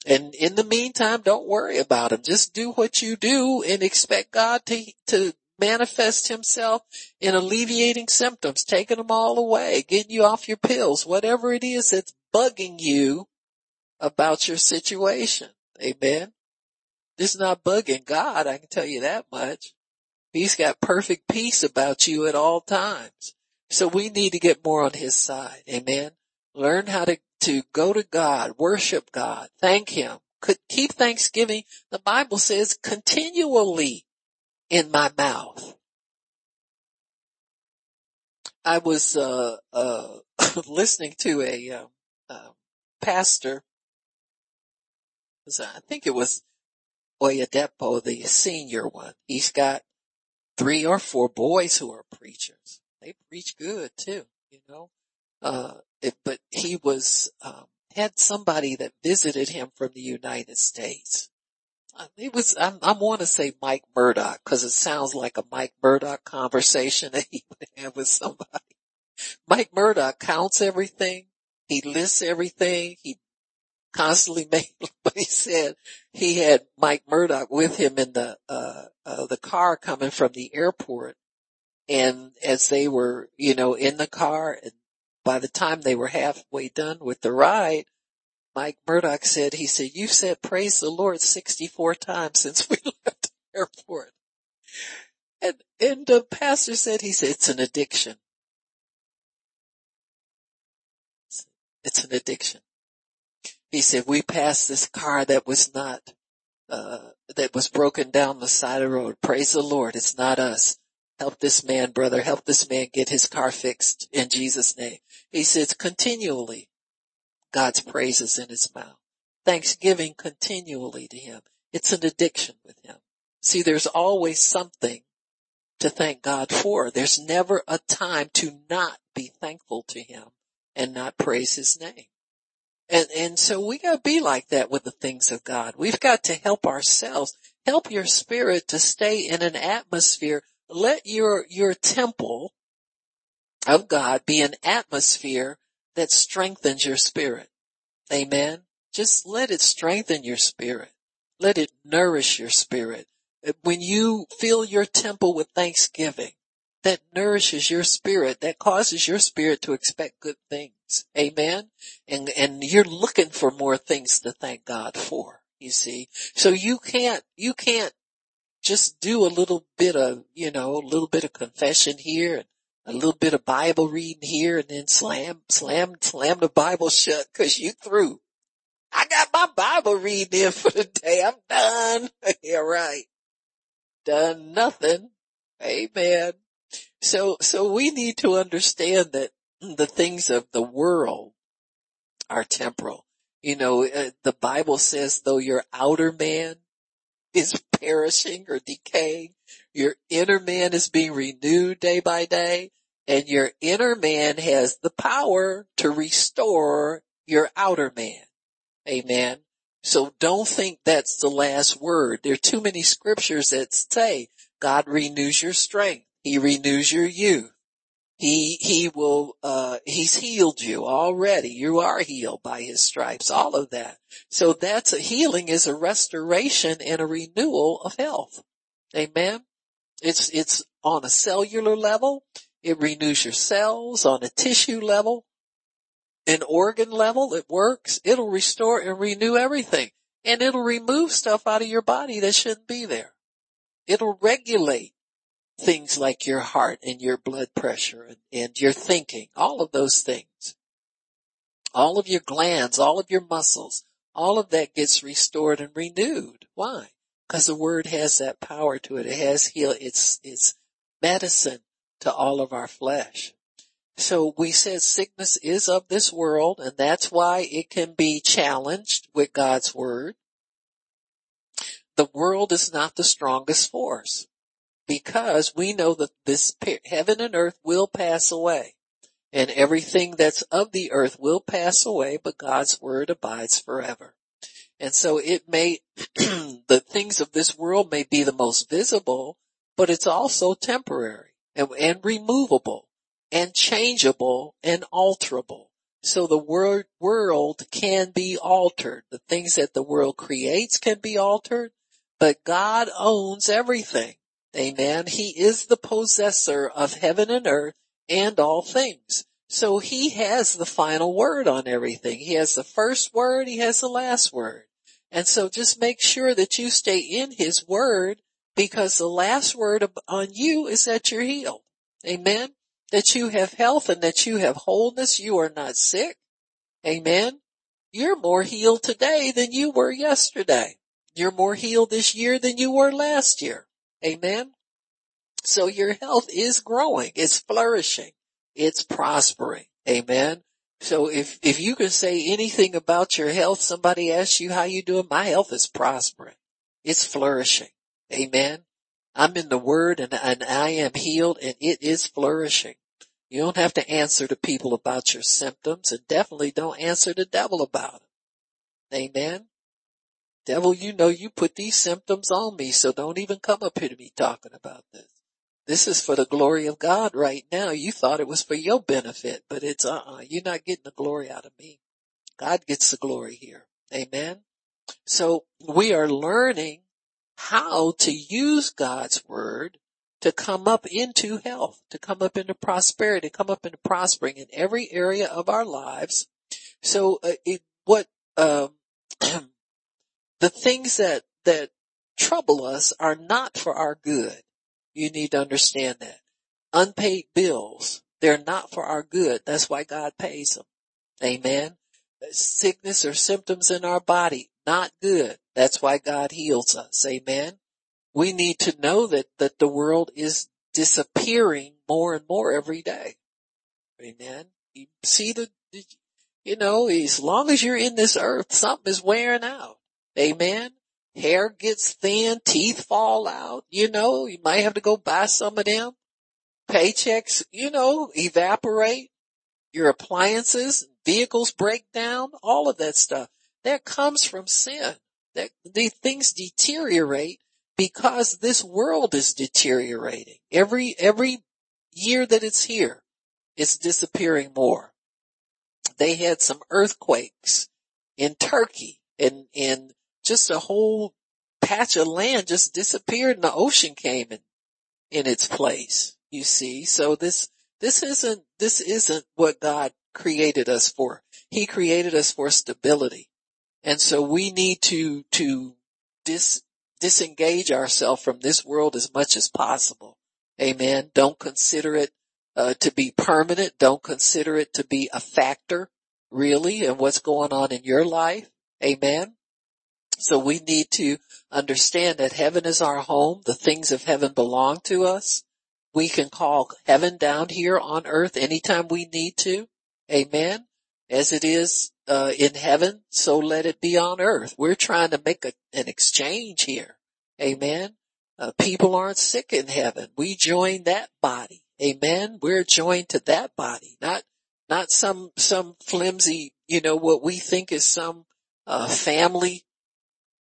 And in the meantime, don't worry about them. Just do what you do and expect God to, to manifest himself in alleviating symptoms, taking them all away, getting you off your pills, whatever it is that's bugging you about your situation. Amen. Is not bugging God. I can tell you that much. He's got perfect peace about you at all times. So we need to get more on his side. Amen. Learn how to to go to God, worship God, thank Him, could keep Thanksgiving. The Bible says continually in my mouth. I was, uh, uh, listening to a, um, uh, pastor. I think it was Oyedepo, the senior one. He's got three or four boys who are preachers. They preach good too, you know. Uh, it, but he was, um, had somebody that visited him from the United States. Uh, it was, I, I want to say Mike Murdock because it sounds like a Mike Murdock conversation that he would have with somebody. Mike Murdock counts everything. He lists everything. He constantly made, but he said he had Mike Murdock with him in the, uh, uh, the car coming from the airport. And as they were, you know, in the car and by the time they were halfway done with the ride, Mike Murdock said, he said, you said praise the Lord 64 times since we left the airport. And, and the pastor said, he said, it's an addiction. It's an addiction. He said, we passed this car that was not, uh, that was broken down the side of the road. Praise the Lord. It's not us. Help this man, brother. Help this man get his car fixed in Jesus name. He says continually God's praises in his mouth. Thanksgiving continually to him. It's an addiction with him. See, there's always something to thank God for. There's never a time to not be thankful to him and not praise his name. And, and so we gotta be like that with the things of God. We've got to help ourselves, help your spirit to stay in an atmosphere. Let your, your temple of God be an atmosphere that strengthens your spirit. Amen. Just let it strengthen your spirit. Let it nourish your spirit. When you fill your temple with thanksgiving, that nourishes your spirit, that causes your spirit to expect good things. Amen. And, and you're looking for more things to thank God for, you see. So you can't, you can't just do a little bit of, you know, a little bit of confession here a little bit of Bible reading here and then slam, slam, slam the Bible shut cause you through. I got my Bible reading in for the day. I'm done. yeah, right. Done nothing. Amen. So, so we need to understand that the things of the world are temporal. You know, uh, the Bible says though your outer man is perishing or decaying, your inner man is being renewed day by day and your inner man has the power to restore your outer man. Amen. So don't think that's the last word. There are too many scriptures that say God renews your strength. He renews your youth. He, he will, uh, he's healed you already. You are healed by his stripes, all of that. So that's a healing is a restoration and a renewal of health. Amen. It's, it's on a cellular level. It renews your cells on a tissue level. An organ level, it works. It'll restore and renew everything. And it'll remove stuff out of your body that shouldn't be there. It'll regulate things like your heart and your blood pressure and, and your thinking, all of those things. All of your glands, all of your muscles, all of that gets restored and renewed. Why? Because the word has that power to it. It has heal. It's, it's medicine to all of our flesh. So we said sickness is of this world and that's why it can be challenged with God's word. The world is not the strongest force because we know that this heaven and earth will pass away and everything that's of the earth will pass away, but God's word abides forever. And so it may, the things of this world may be the most visible, but it's also temporary and, and removable and changeable and alterable. So the world, world can be altered. The things that the world creates can be altered, but God owns everything. Amen. He is the possessor of heaven and earth and all things. So he has the final word on everything. He has the first word. He has the last word. And so just make sure that you stay in his word because the last word on you is that you're healed. Amen. That you have health and that you have wholeness. You are not sick. Amen. You're more healed today than you were yesterday. You're more healed this year than you were last year. Amen. So your health is growing. It's flourishing. it's prospering. Amen. So if, if you can say anything about your health, somebody asks you how you doing, my health is prospering. It's flourishing. Amen. I'm in the word and, and I am healed and it is flourishing. You don't have to answer to people about your symptoms and definitely don't answer the devil about it. Amen. Devil, you know you put these symptoms on me, so don't even come up here to me talking about this. This is for the glory of God right now. You thought it was for your benefit, but it's uh-uh. You're not getting the glory out of me. God gets the glory here. Amen. So we are learning how to use God's word to come up into health, to come up into prosperity, to come up into prospering in every area of our lives. So uh, it, what um, the things that that trouble us are not for our good. You need to understand that. Unpaid bills, they're not for our good. That's why God pays them. Amen. Sickness or symptoms in our body, not good. That's why God heals us. Amen. We need to know that, that the world is disappearing more and more every day. Amen. You see the, you know, as long as you're in this earth, something is wearing out. Amen. Hair gets thin, teeth fall out, you know, you might have to go buy some of them. Paychecks, you know, evaporate. Your appliances, vehicles break down, all of that stuff. That comes from sin. That the things deteriorate because this world is deteriorating. Every, every year that it's here, it's disappearing more. They had some earthquakes in Turkey and, and just a whole patch of land just disappeared and the ocean came in, in its place. You see, so this, this isn't, this isn't what God created us for. He created us for stability. And so we need to, to dis, disengage ourselves from this world as much as possible. Amen. Don't consider it uh, to be permanent. Don't consider it to be a factor really in what's going on in your life. Amen. So we need to understand that heaven is our home. The things of heaven belong to us. We can call heaven down here on earth anytime we need to. Amen. As it is uh, in heaven, so let it be on earth. We're trying to make a, an exchange here. Amen. Uh, people aren't sick in heaven. We join that body. Amen. We're joined to that body, not, not some, some flimsy, you know, what we think is some, uh, family,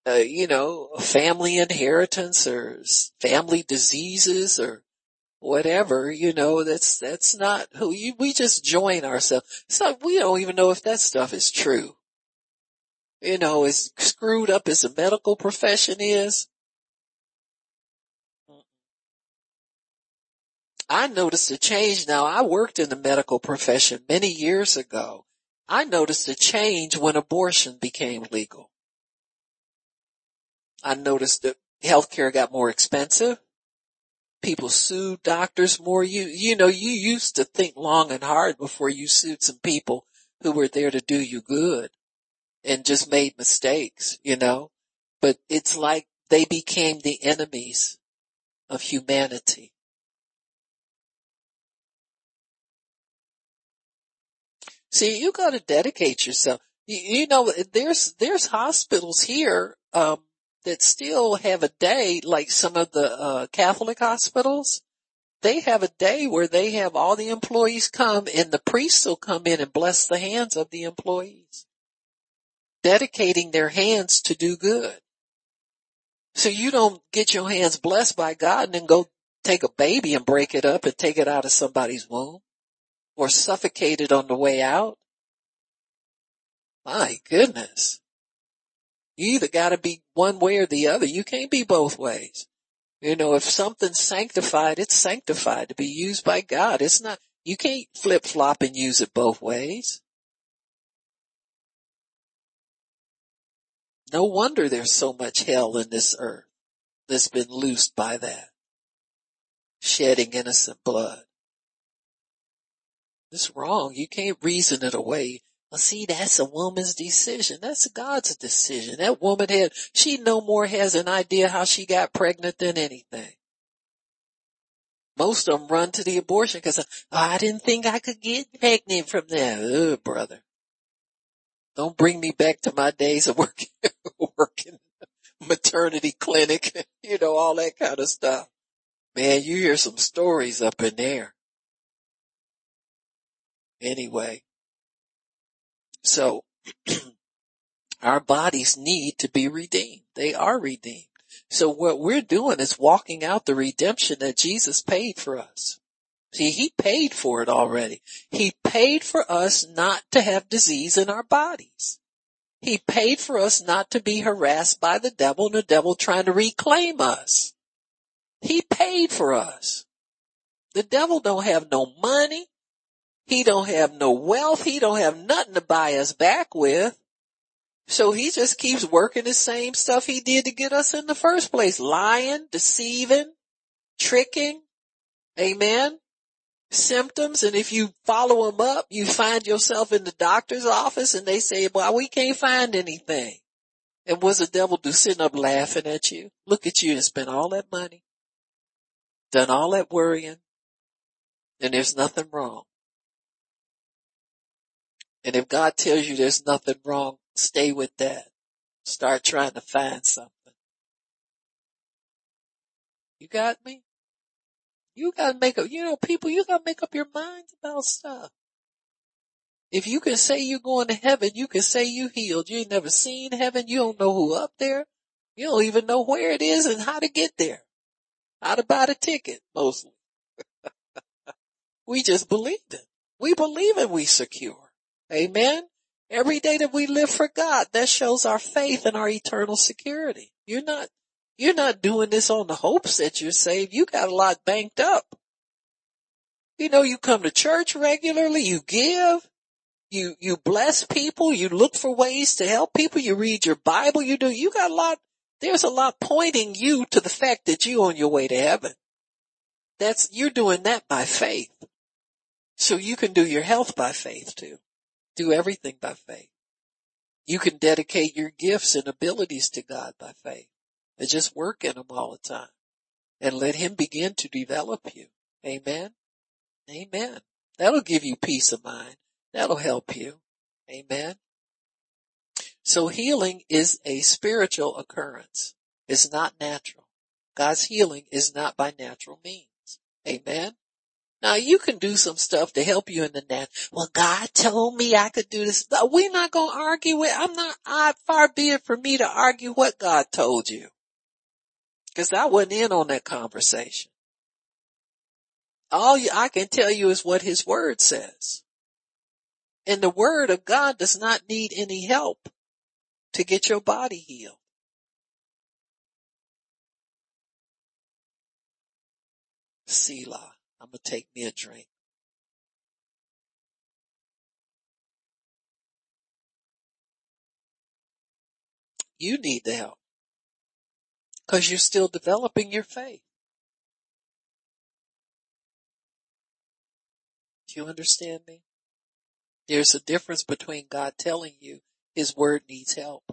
uh, you know, family inheritance or family diseases or whatever, you know, that's, that's not who you, we just join ourselves. So we don't even know if that stuff is true. You know, as screwed up as the medical profession is. I noticed a change now. I worked in the medical profession many years ago. I noticed a change when abortion became legal. I noticed that healthcare got more expensive people sued doctors more. You, you know, you used to think long and hard before you sued some people who were there to do you good and just made mistakes, you know, but it's like they became the enemies of humanity. See, you got to dedicate yourself. You, you, know, there's there's hospitals here um, that still have a day like some of the uh, Catholic hospitals. They have a day where they have all the employees come and the priests will come in and bless the hands of the employees, dedicating their hands to do good. So you don't get your hands blessed by God and then go take a baby and break it up and take it out of somebody's womb or suffocate it on the way out. My goodness. You either gotta be one way or the other. You can't be both ways. You know, if something's sanctified, it's sanctified to be used by God. It's not, you can't flip flop and use it both ways. No wonder there's so much hell in this earth that's been loosed by that. Shedding innocent blood. It's wrong. You can't reason it away. Well, see, that's a woman's decision. That's God's decision. That woman had, she no more has an idea how she got pregnant than anything. Most of them run to the abortion because oh, I didn't think I could get pregnant from that. Oh, brother. Don't bring me back to my days of working, working maternity clinic, you know, all that kind of stuff. Man, you hear some stories up in there. Anyway, so our bodies need to be redeemed. They are redeemed. So what we're doing is walking out the redemption that Jesus paid for us. See, he paid for it already. He paid for us not to have disease in our bodies. He paid for us not to be harassed by the devil and the devil trying to reclaim us. He paid for us. The devil don't have no money. He don't have no wealth. He don't have nothing to buy us back with. So he just keeps working the same stuff he did to get us in the first place. Lying, deceiving, tricking. Amen. Symptoms. And if you follow them up, you find yourself in the doctor's office and they say, well, we can't find anything. And what's the devil do sitting up laughing at you? Look at you and spend all that money, done all that worrying, and there's nothing wrong. And if God tells you there's nothing wrong, stay with that. Start trying to find something. You got me? You gotta make up, you know, people, you gotta make up your minds about stuff. If you can say you're going to heaven, you can say you healed. You ain't never seen heaven. You don't know who up there. You don't even know where it is and how to get there. How to buy the ticket, mostly. we just believe it. We believe it. We secure. Amen. Every day that we live for God, that shows our faith and our eternal security. You're not, you're not doing this on the hopes that you're saved. You got a lot banked up. You know, you come to church regularly, you give, you, you bless people, you look for ways to help people, you read your Bible, you do, you got a lot, there's a lot pointing you to the fact that you're on your way to heaven. That's, you're doing that by faith. So you can do your health by faith too do everything by faith. You can dedicate your gifts and abilities to God by faith and just work in them all the time and let him begin to develop you. Amen. Amen. That'll give you peace of mind. That'll help you. Amen. So healing is a spiritual occurrence. It's not natural. God's healing is not by natural means. Amen. Now you can do some stuff to help you in the net. Well, God told me I could do this. We're not going to argue with, I'm not, I, far be it for me to argue what God told you. Cause I wasn't in on that conversation. All you, I can tell you is what his word says. And the word of God does not need any help to get your body healed. Selah. I'm gonna take me a drink. You need the help because you're still developing your faith. Do you understand me? There's a difference between God telling you his word needs help.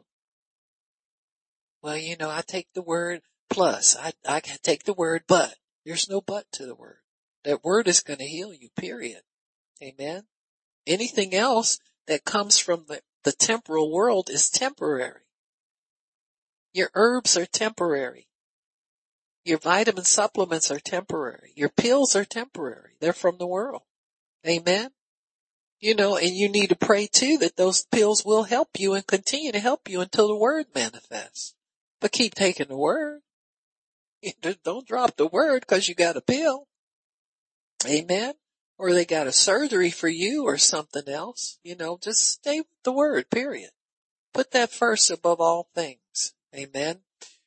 Well, you know, I take the word plus, I, I can take the word but. There's no but to the word. That word is going to heal you, period. Amen. Anything else that comes from the, the temporal world is temporary. Your herbs are temporary. Your vitamin supplements are temporary. Your pills are temporary. They're from the world. Amen. You know, and you need to pray too that those pills will help you and continue to help you until the word manifests. But keep taking the word. Don't drop the word because you got a pill. Amen. Or they got a surgery for you or something else. You know, just stay with the word, period. Put that first above all things. Amen.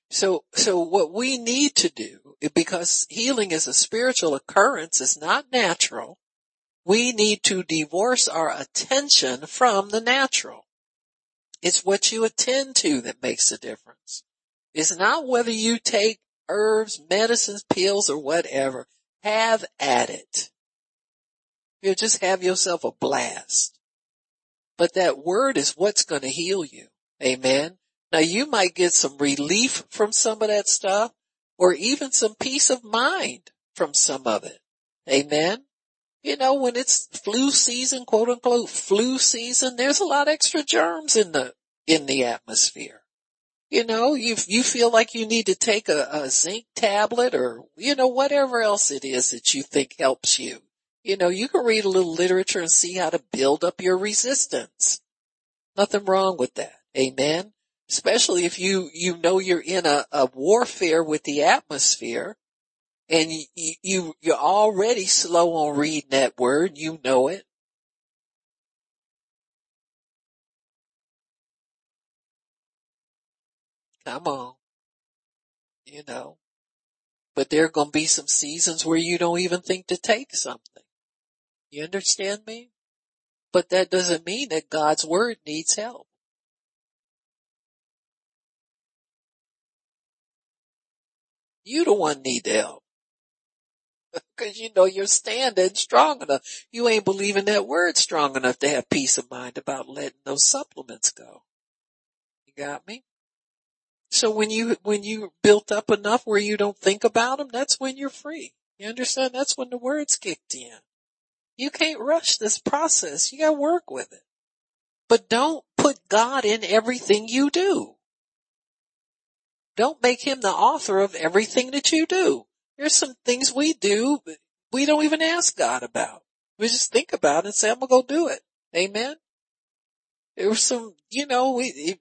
So, so what we need to do, because healing is a spiritual occurrence, it's not natural, we need to divorce our attention from the natural. It's what you attend to that makes a difference. It's not whether you take herbs, medicines, pills, or whatever. Have at it. You just have yourself a blast. But that word is what's going to heal you. Amen. Now you might get some relief from some of that stuff or even some peace of mind from some of it. Amen. You know, when it's flu season, quote unquote, flu season, there's a lot of extra germs in the, in the atmosphere. You know, you, you feel like you need to take a, a zinc tablet or, you know, whatever else it is that you think helps you. You know, you can read a little literature and see how to build up your resistance. Nothing wrong with that. Amen. Especially if you, you know you're in a, a warfare with the atmosphere and you, you, you're already slow on reading that word. You know it. Come on. You know, but there are going to be some seasons where you don't even think to take something. You understand me? But that doesn't mean that God's word needs help. You the one need help. Cause you know you're standing strong enough. You ain't believing that word strong enough to have peace of mind about letting those supplements go. You got me? So when you, when you built up enough where you don't think about them, that's when you're free. You understand? That's when the words kicked in. You can't rush this process. You gotta work with it. But don't put God in everything you do. Don't make him the author of everything that you do. There's some things we do we don't even ask God about. We just think about it and say, I'm gonna go do it. Amen. There was some, you know, we,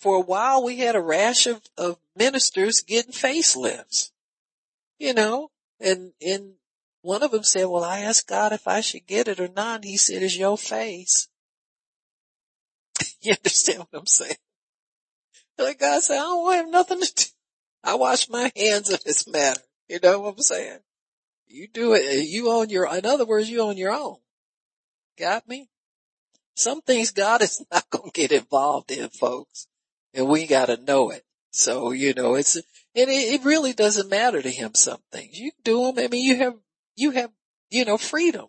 for a while we had a rash of, of ministers getting facelifts, you know, and, and one of them said, well, I asked God if I should get it or not. He said, it's your face. you understand what I'm saying? Like God said, I don't have nothing to do. I wash my hands of this matter. You know what I'm saying? You do it. Uh, you own your, in other words, you own your own. Got me? Some things God is not going to get involved in, folks. And we got to know it. So, you know, it's, and it, it really doesn't matter to him some things. You do them. I mean, you have, you have, you know, freedom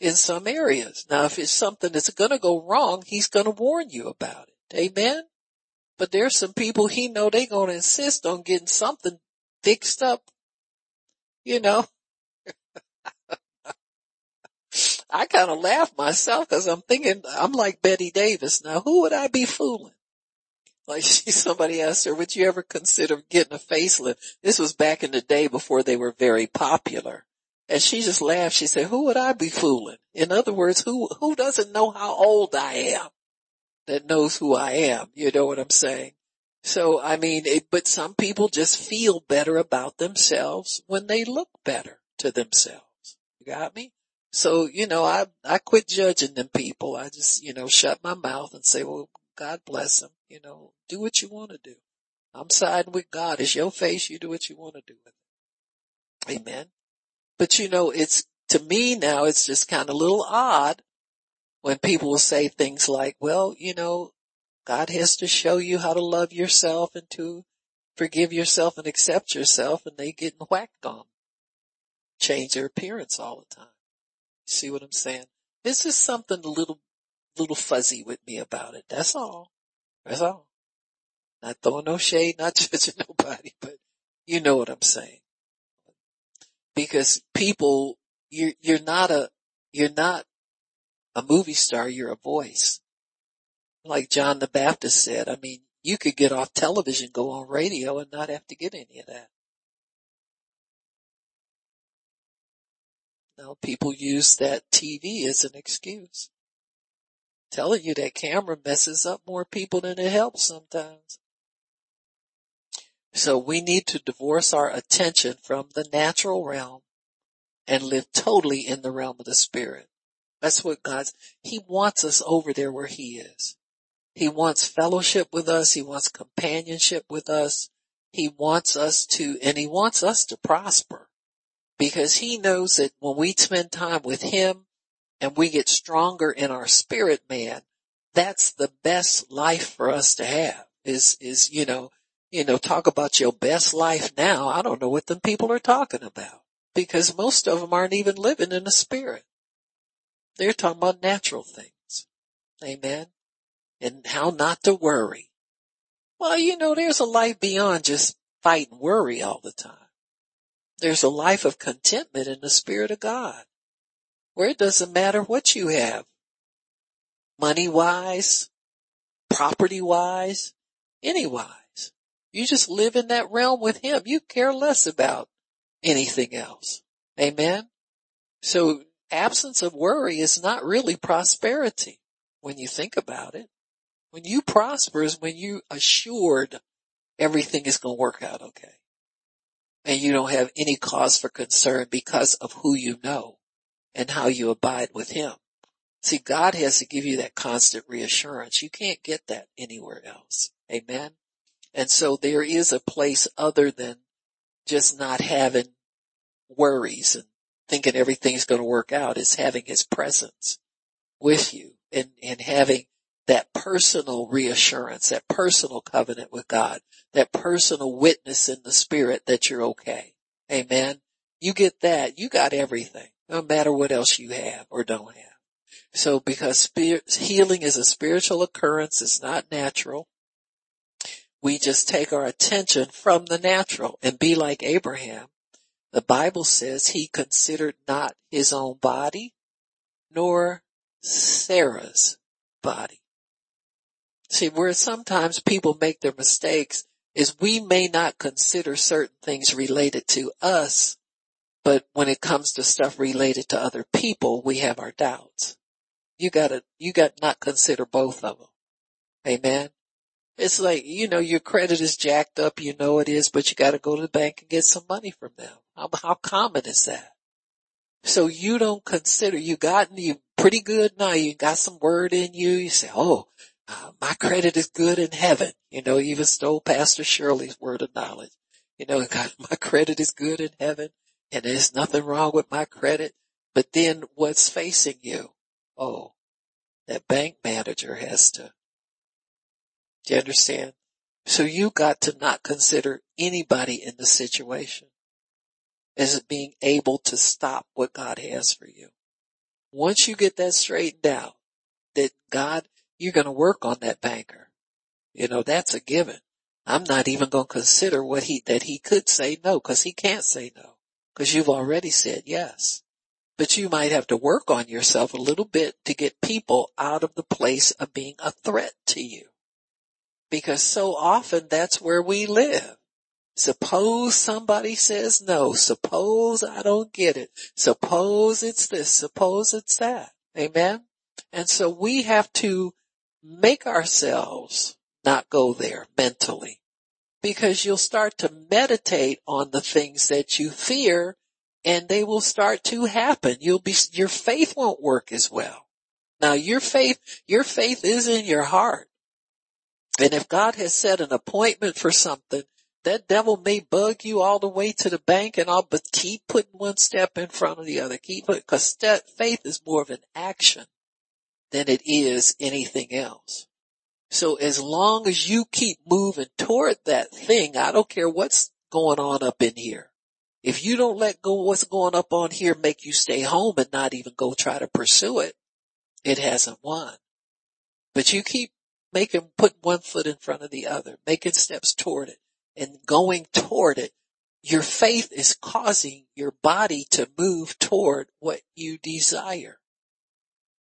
in some areas. Now, if it's something that's to go wrong, he's to warn you about it. Amen. But there's some people he know they to insist on getting something fixed up. You know, I kind of laugh myself because I'm thinking I'm like Bette Davis. Now, who would I be fooling? Like she, somebody asked her, would you ever consider getting a facelift? This was back in the day before they were very popular. And she just laughed. She said, who would I be fooling? In other words, who, who doesn't know how old I am that knows who I am? You know what I'm saying? So, I mean, it, but some people just feel better about themselves when they look better to themselves. You got me? So, you know, I, I quit judging them people. I just, you know, shut my mouth and say, well, God bless them. You know, do what you want to do. I'm siding with God. It's your face. You do what you want to do with it. Amen. But you know, it's, to me now, it's just kind of a little odd when people will say things like, well, you know, God has to show you how to love yourself and to forgive yourself and accept yourself and they getting whacked on. Change their appearance all the time. See what I'm saying? This is something a little, little fuzzy with me about it. That's all. That's all. Not throwing no shade, not judging nobody, but you know what I'm saying because people, you're, you're not a, you're not a movie star, you're a voice. Like John the Baptist said, I mean, you could get off television, go on radio and not have to get any of that. Now people use that TV as an excuse. Telling you that camera messes up more people than it helps sometimes. So we need to divorce our attention from the natural realm and live totally in the realm of the spirit. That's what God's, He wants us over there where He is. He wants fellowship with us. He wants companionship with us. He wants us to, and He wants us to prosper because He knows that when we spend time with Him and we get stronger in our spirit man, that's the best life for us to have is, is, you know, you know, talk about your best life now. I don't know what them people are talking about because most of them aren't even living in the spirit. They're talking about natural things. Amen. And how not to worry. Well, you know, there's a life beyond just fight and worry all the time. There's a life of contentment in the Spirit of God where it doesn't matter what you have. Money wise, property wise, any wise. You just live in that realm with Him. You care less about anything else. Amen. So absence of worry is not really prosperity when you think about it. When you prosper is when you assured everything is going to work out okay. And you don't have any cause for concern because of who you know and how you abide with him. See, God has to give you that constant reassurance. You can't get that anywhere else. Amen. And so there is a place other than just not having worries and thinking everything's going to work out is having his presence with you and, and having that personal reassurance, that personal covenant with God, that personal witness in the spirit that you're okay. Amen. You get that, you got everything, no matter what else you have or don't have. So because spirit, healing is a spiritual occurrence, it's not natural. We just take our attention from the natural and be like Abraham. The Bible says he considered not his own body nor Sarah's body. See, where sometimes people make their mistakes is we may not consider certain things related to us, but when it comes to stuff related to other people, we have our doubts. You gotta, you got not consider both of them. Amen. It's like, you know, your credit is jacked up, you know it is, but you gotta go to the bank and get some money from them. How, how common is that? So you don't consider, you gotten, you pretty good now, you got some word in you, you say, oh, uh, my credit is good in heaven. You know, you even stole Pastor Shirley's word of knowledge. You know, God, my credit is good in heaven and there's nothing wrong with my credit. But then what's facing you? Oh, that bank manager has to. Do you understand? So you got to not consider anybody in the situation as being able to stop what God has for you. Once you get that straightened out, that God you're going to work on that banker. You know, that's a given. I'm not even going to consider what he, that he could say no, cause he can't say no, cause you've already said yes. But you might have to work on yourself a little bit to get people out of the place of being a threat to you. Because so often that's where we live. Suppose somebody says no. Suppose I don't get it. Suppose it's this. Suppose it's that. Amen. And so we have to make ourselves not go there mentally because you'll start to meditate on the things that you fear and they will start to happen. You'll be, your faith won't work as well. Now your faith, your faith is in your heart. And if God has set an appointment for something, that devil may bug you all the way to the bank and all, but keep putting one step in front of the other. Keep it, cause faith is more of an action than it is anything else. So as long as you keep moving toward that thing, I don't care what's going on up in here. If you don't let go of what's going up on here make you stay home and not even go try to pursue it, it hasn't won. But you keep making, put one foot in front of the other, making steps toward it and going toward it. Your faith is causing your body to move toward what you desire.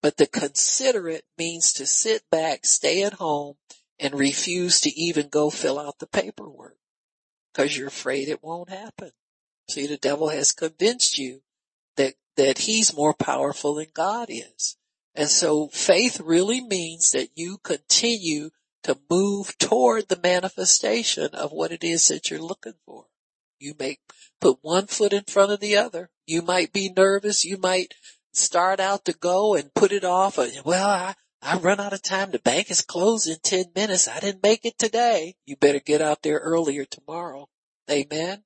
But the considerate means to sit back, stay at home, and refuse to even go fill out the paperwork because you're afraid it won't happen. See, the devil has convinced you that, that he's more powerful than God is. And so faith really means that you continue to move toward the manifestation of what it is that you're looking for. You may put one foot in front of the other. You might be nervous. You might start out to go and put it off. Uh, well, I, I run out of time. The bank is closed in 10 minutes. I didn't make it today. You better get out there earlier tomorrow. Amen.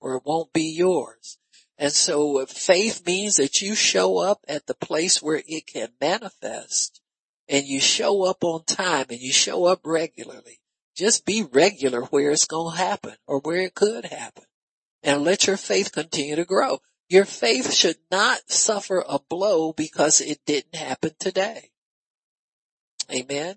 Or it won't be yours. And so uh, faith means that you show up at the place where it can manifest and you show up on time and you show up regularly. Just be regular where it's going to happen or where it could happen and let your faith continue to grow. Your faith should not suffer a blow because it didn't happen today. Amen.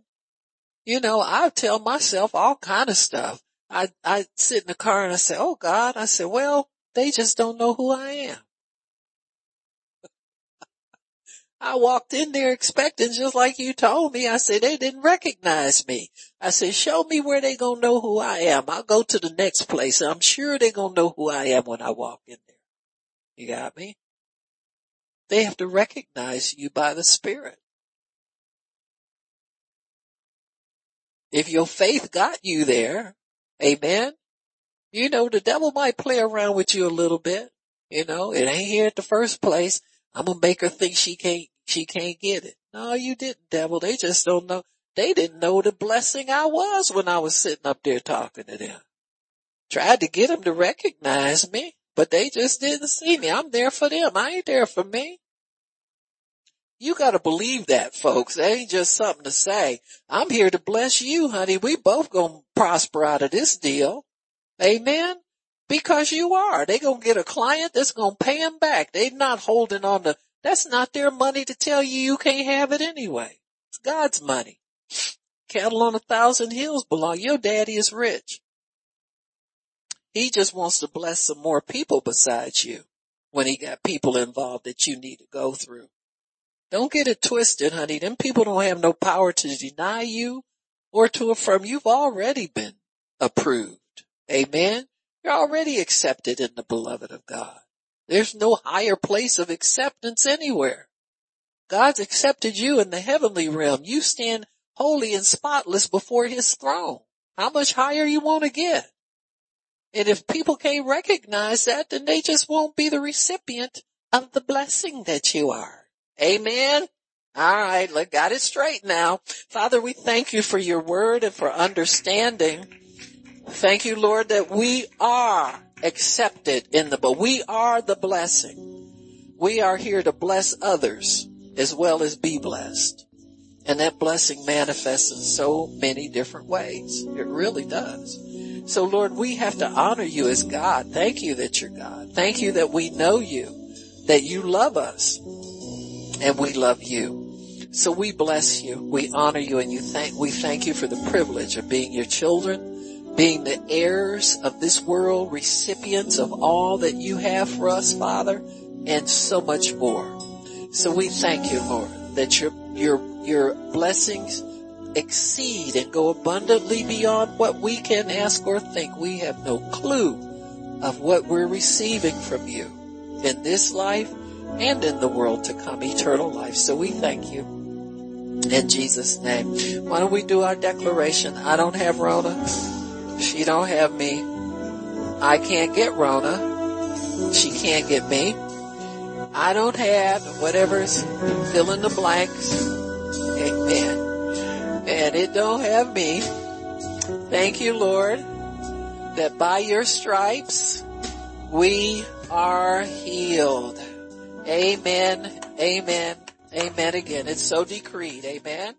You know, I tell myself all kind of stuff. I, I sit in the car and I say, Oh God, I said, well, They just don't know who I am. I walked in there expecting just like you told me. I said, they didn't recognize me. I said, show me where they gonna know who I am. I'll go to the next place. I'm sure they gonna know who I am when I walk in there. You got me? They have to recognize you by the Spirit. If your faith got you there, amen, you know, the devil might play around with you a little bit. You know, it ain't here at the first place. I'm gonna make her think she can't she can't get it. No, you didn't, devil. They just don't know. They didn't know the blessing I was when I was sitting up there talking to them. Tried to get them to recognize me, but they just didn't see me. I'm there for them. I ain't there for me. You gotta believe that, folks. That ain't just something to say. I'm here to bless you, honey. We both gonna prosper out of this deal. Amen. Because you are. They gonna get a client that's gonna pay them back. They not holding on to that's not their money to tell you you can't have it anyway. It's God's money. Cattle on a thousand hills belong. Your daddy is rich. He just wants to bless some more people besides you when he got people involved that you need to go through. Don't get it twisted, honey. Them people don't have no power to deny you or to affirm. You've already been approved. Amen. You're already accepted in the beloved of God. There's no higher place of acceptance anywhere. God's accepted you in the heavenly realm. You stand holy and spotless before his throne. How much higher you want to get? And if people can't recognize that, then they just won't be the recipient of the blessing that you are. Amen. All right. Look, got it straight now. Father, we thank you for your word and for understanding. Thank you, Lord, that we are accepted in the, but we are the blessing. We are here to bless others as well as be blessed. And that blessing manifests in so many different ways. It really does. So Lord, we have to honor you as God. Thank you that you're God. Thank you that we know you, that you love us and we love you. So we bless you. We honor you and you thank, we thank you for the privilege of being your children being the heirs of this world, recipients of all that you have for us, Father, and so much more. So we thank you, Lord, that your, your, your blessings exceed and go abundantly beyond what we can ask or think. We have no clue of what we're receiving from you in this life and in the world to come, eternal life. So we thank you. In Jesus' name. Why don't we do our declaration? I don't have Rona. She don't have me. I can't get Rona. She can't get me. I don't have whatever's fill in the blanks. Amen. And it don't have me. Thank you, Lord, that by your stripes we are healed. Amen. Amen. Amen again. It's so decreed. Amen.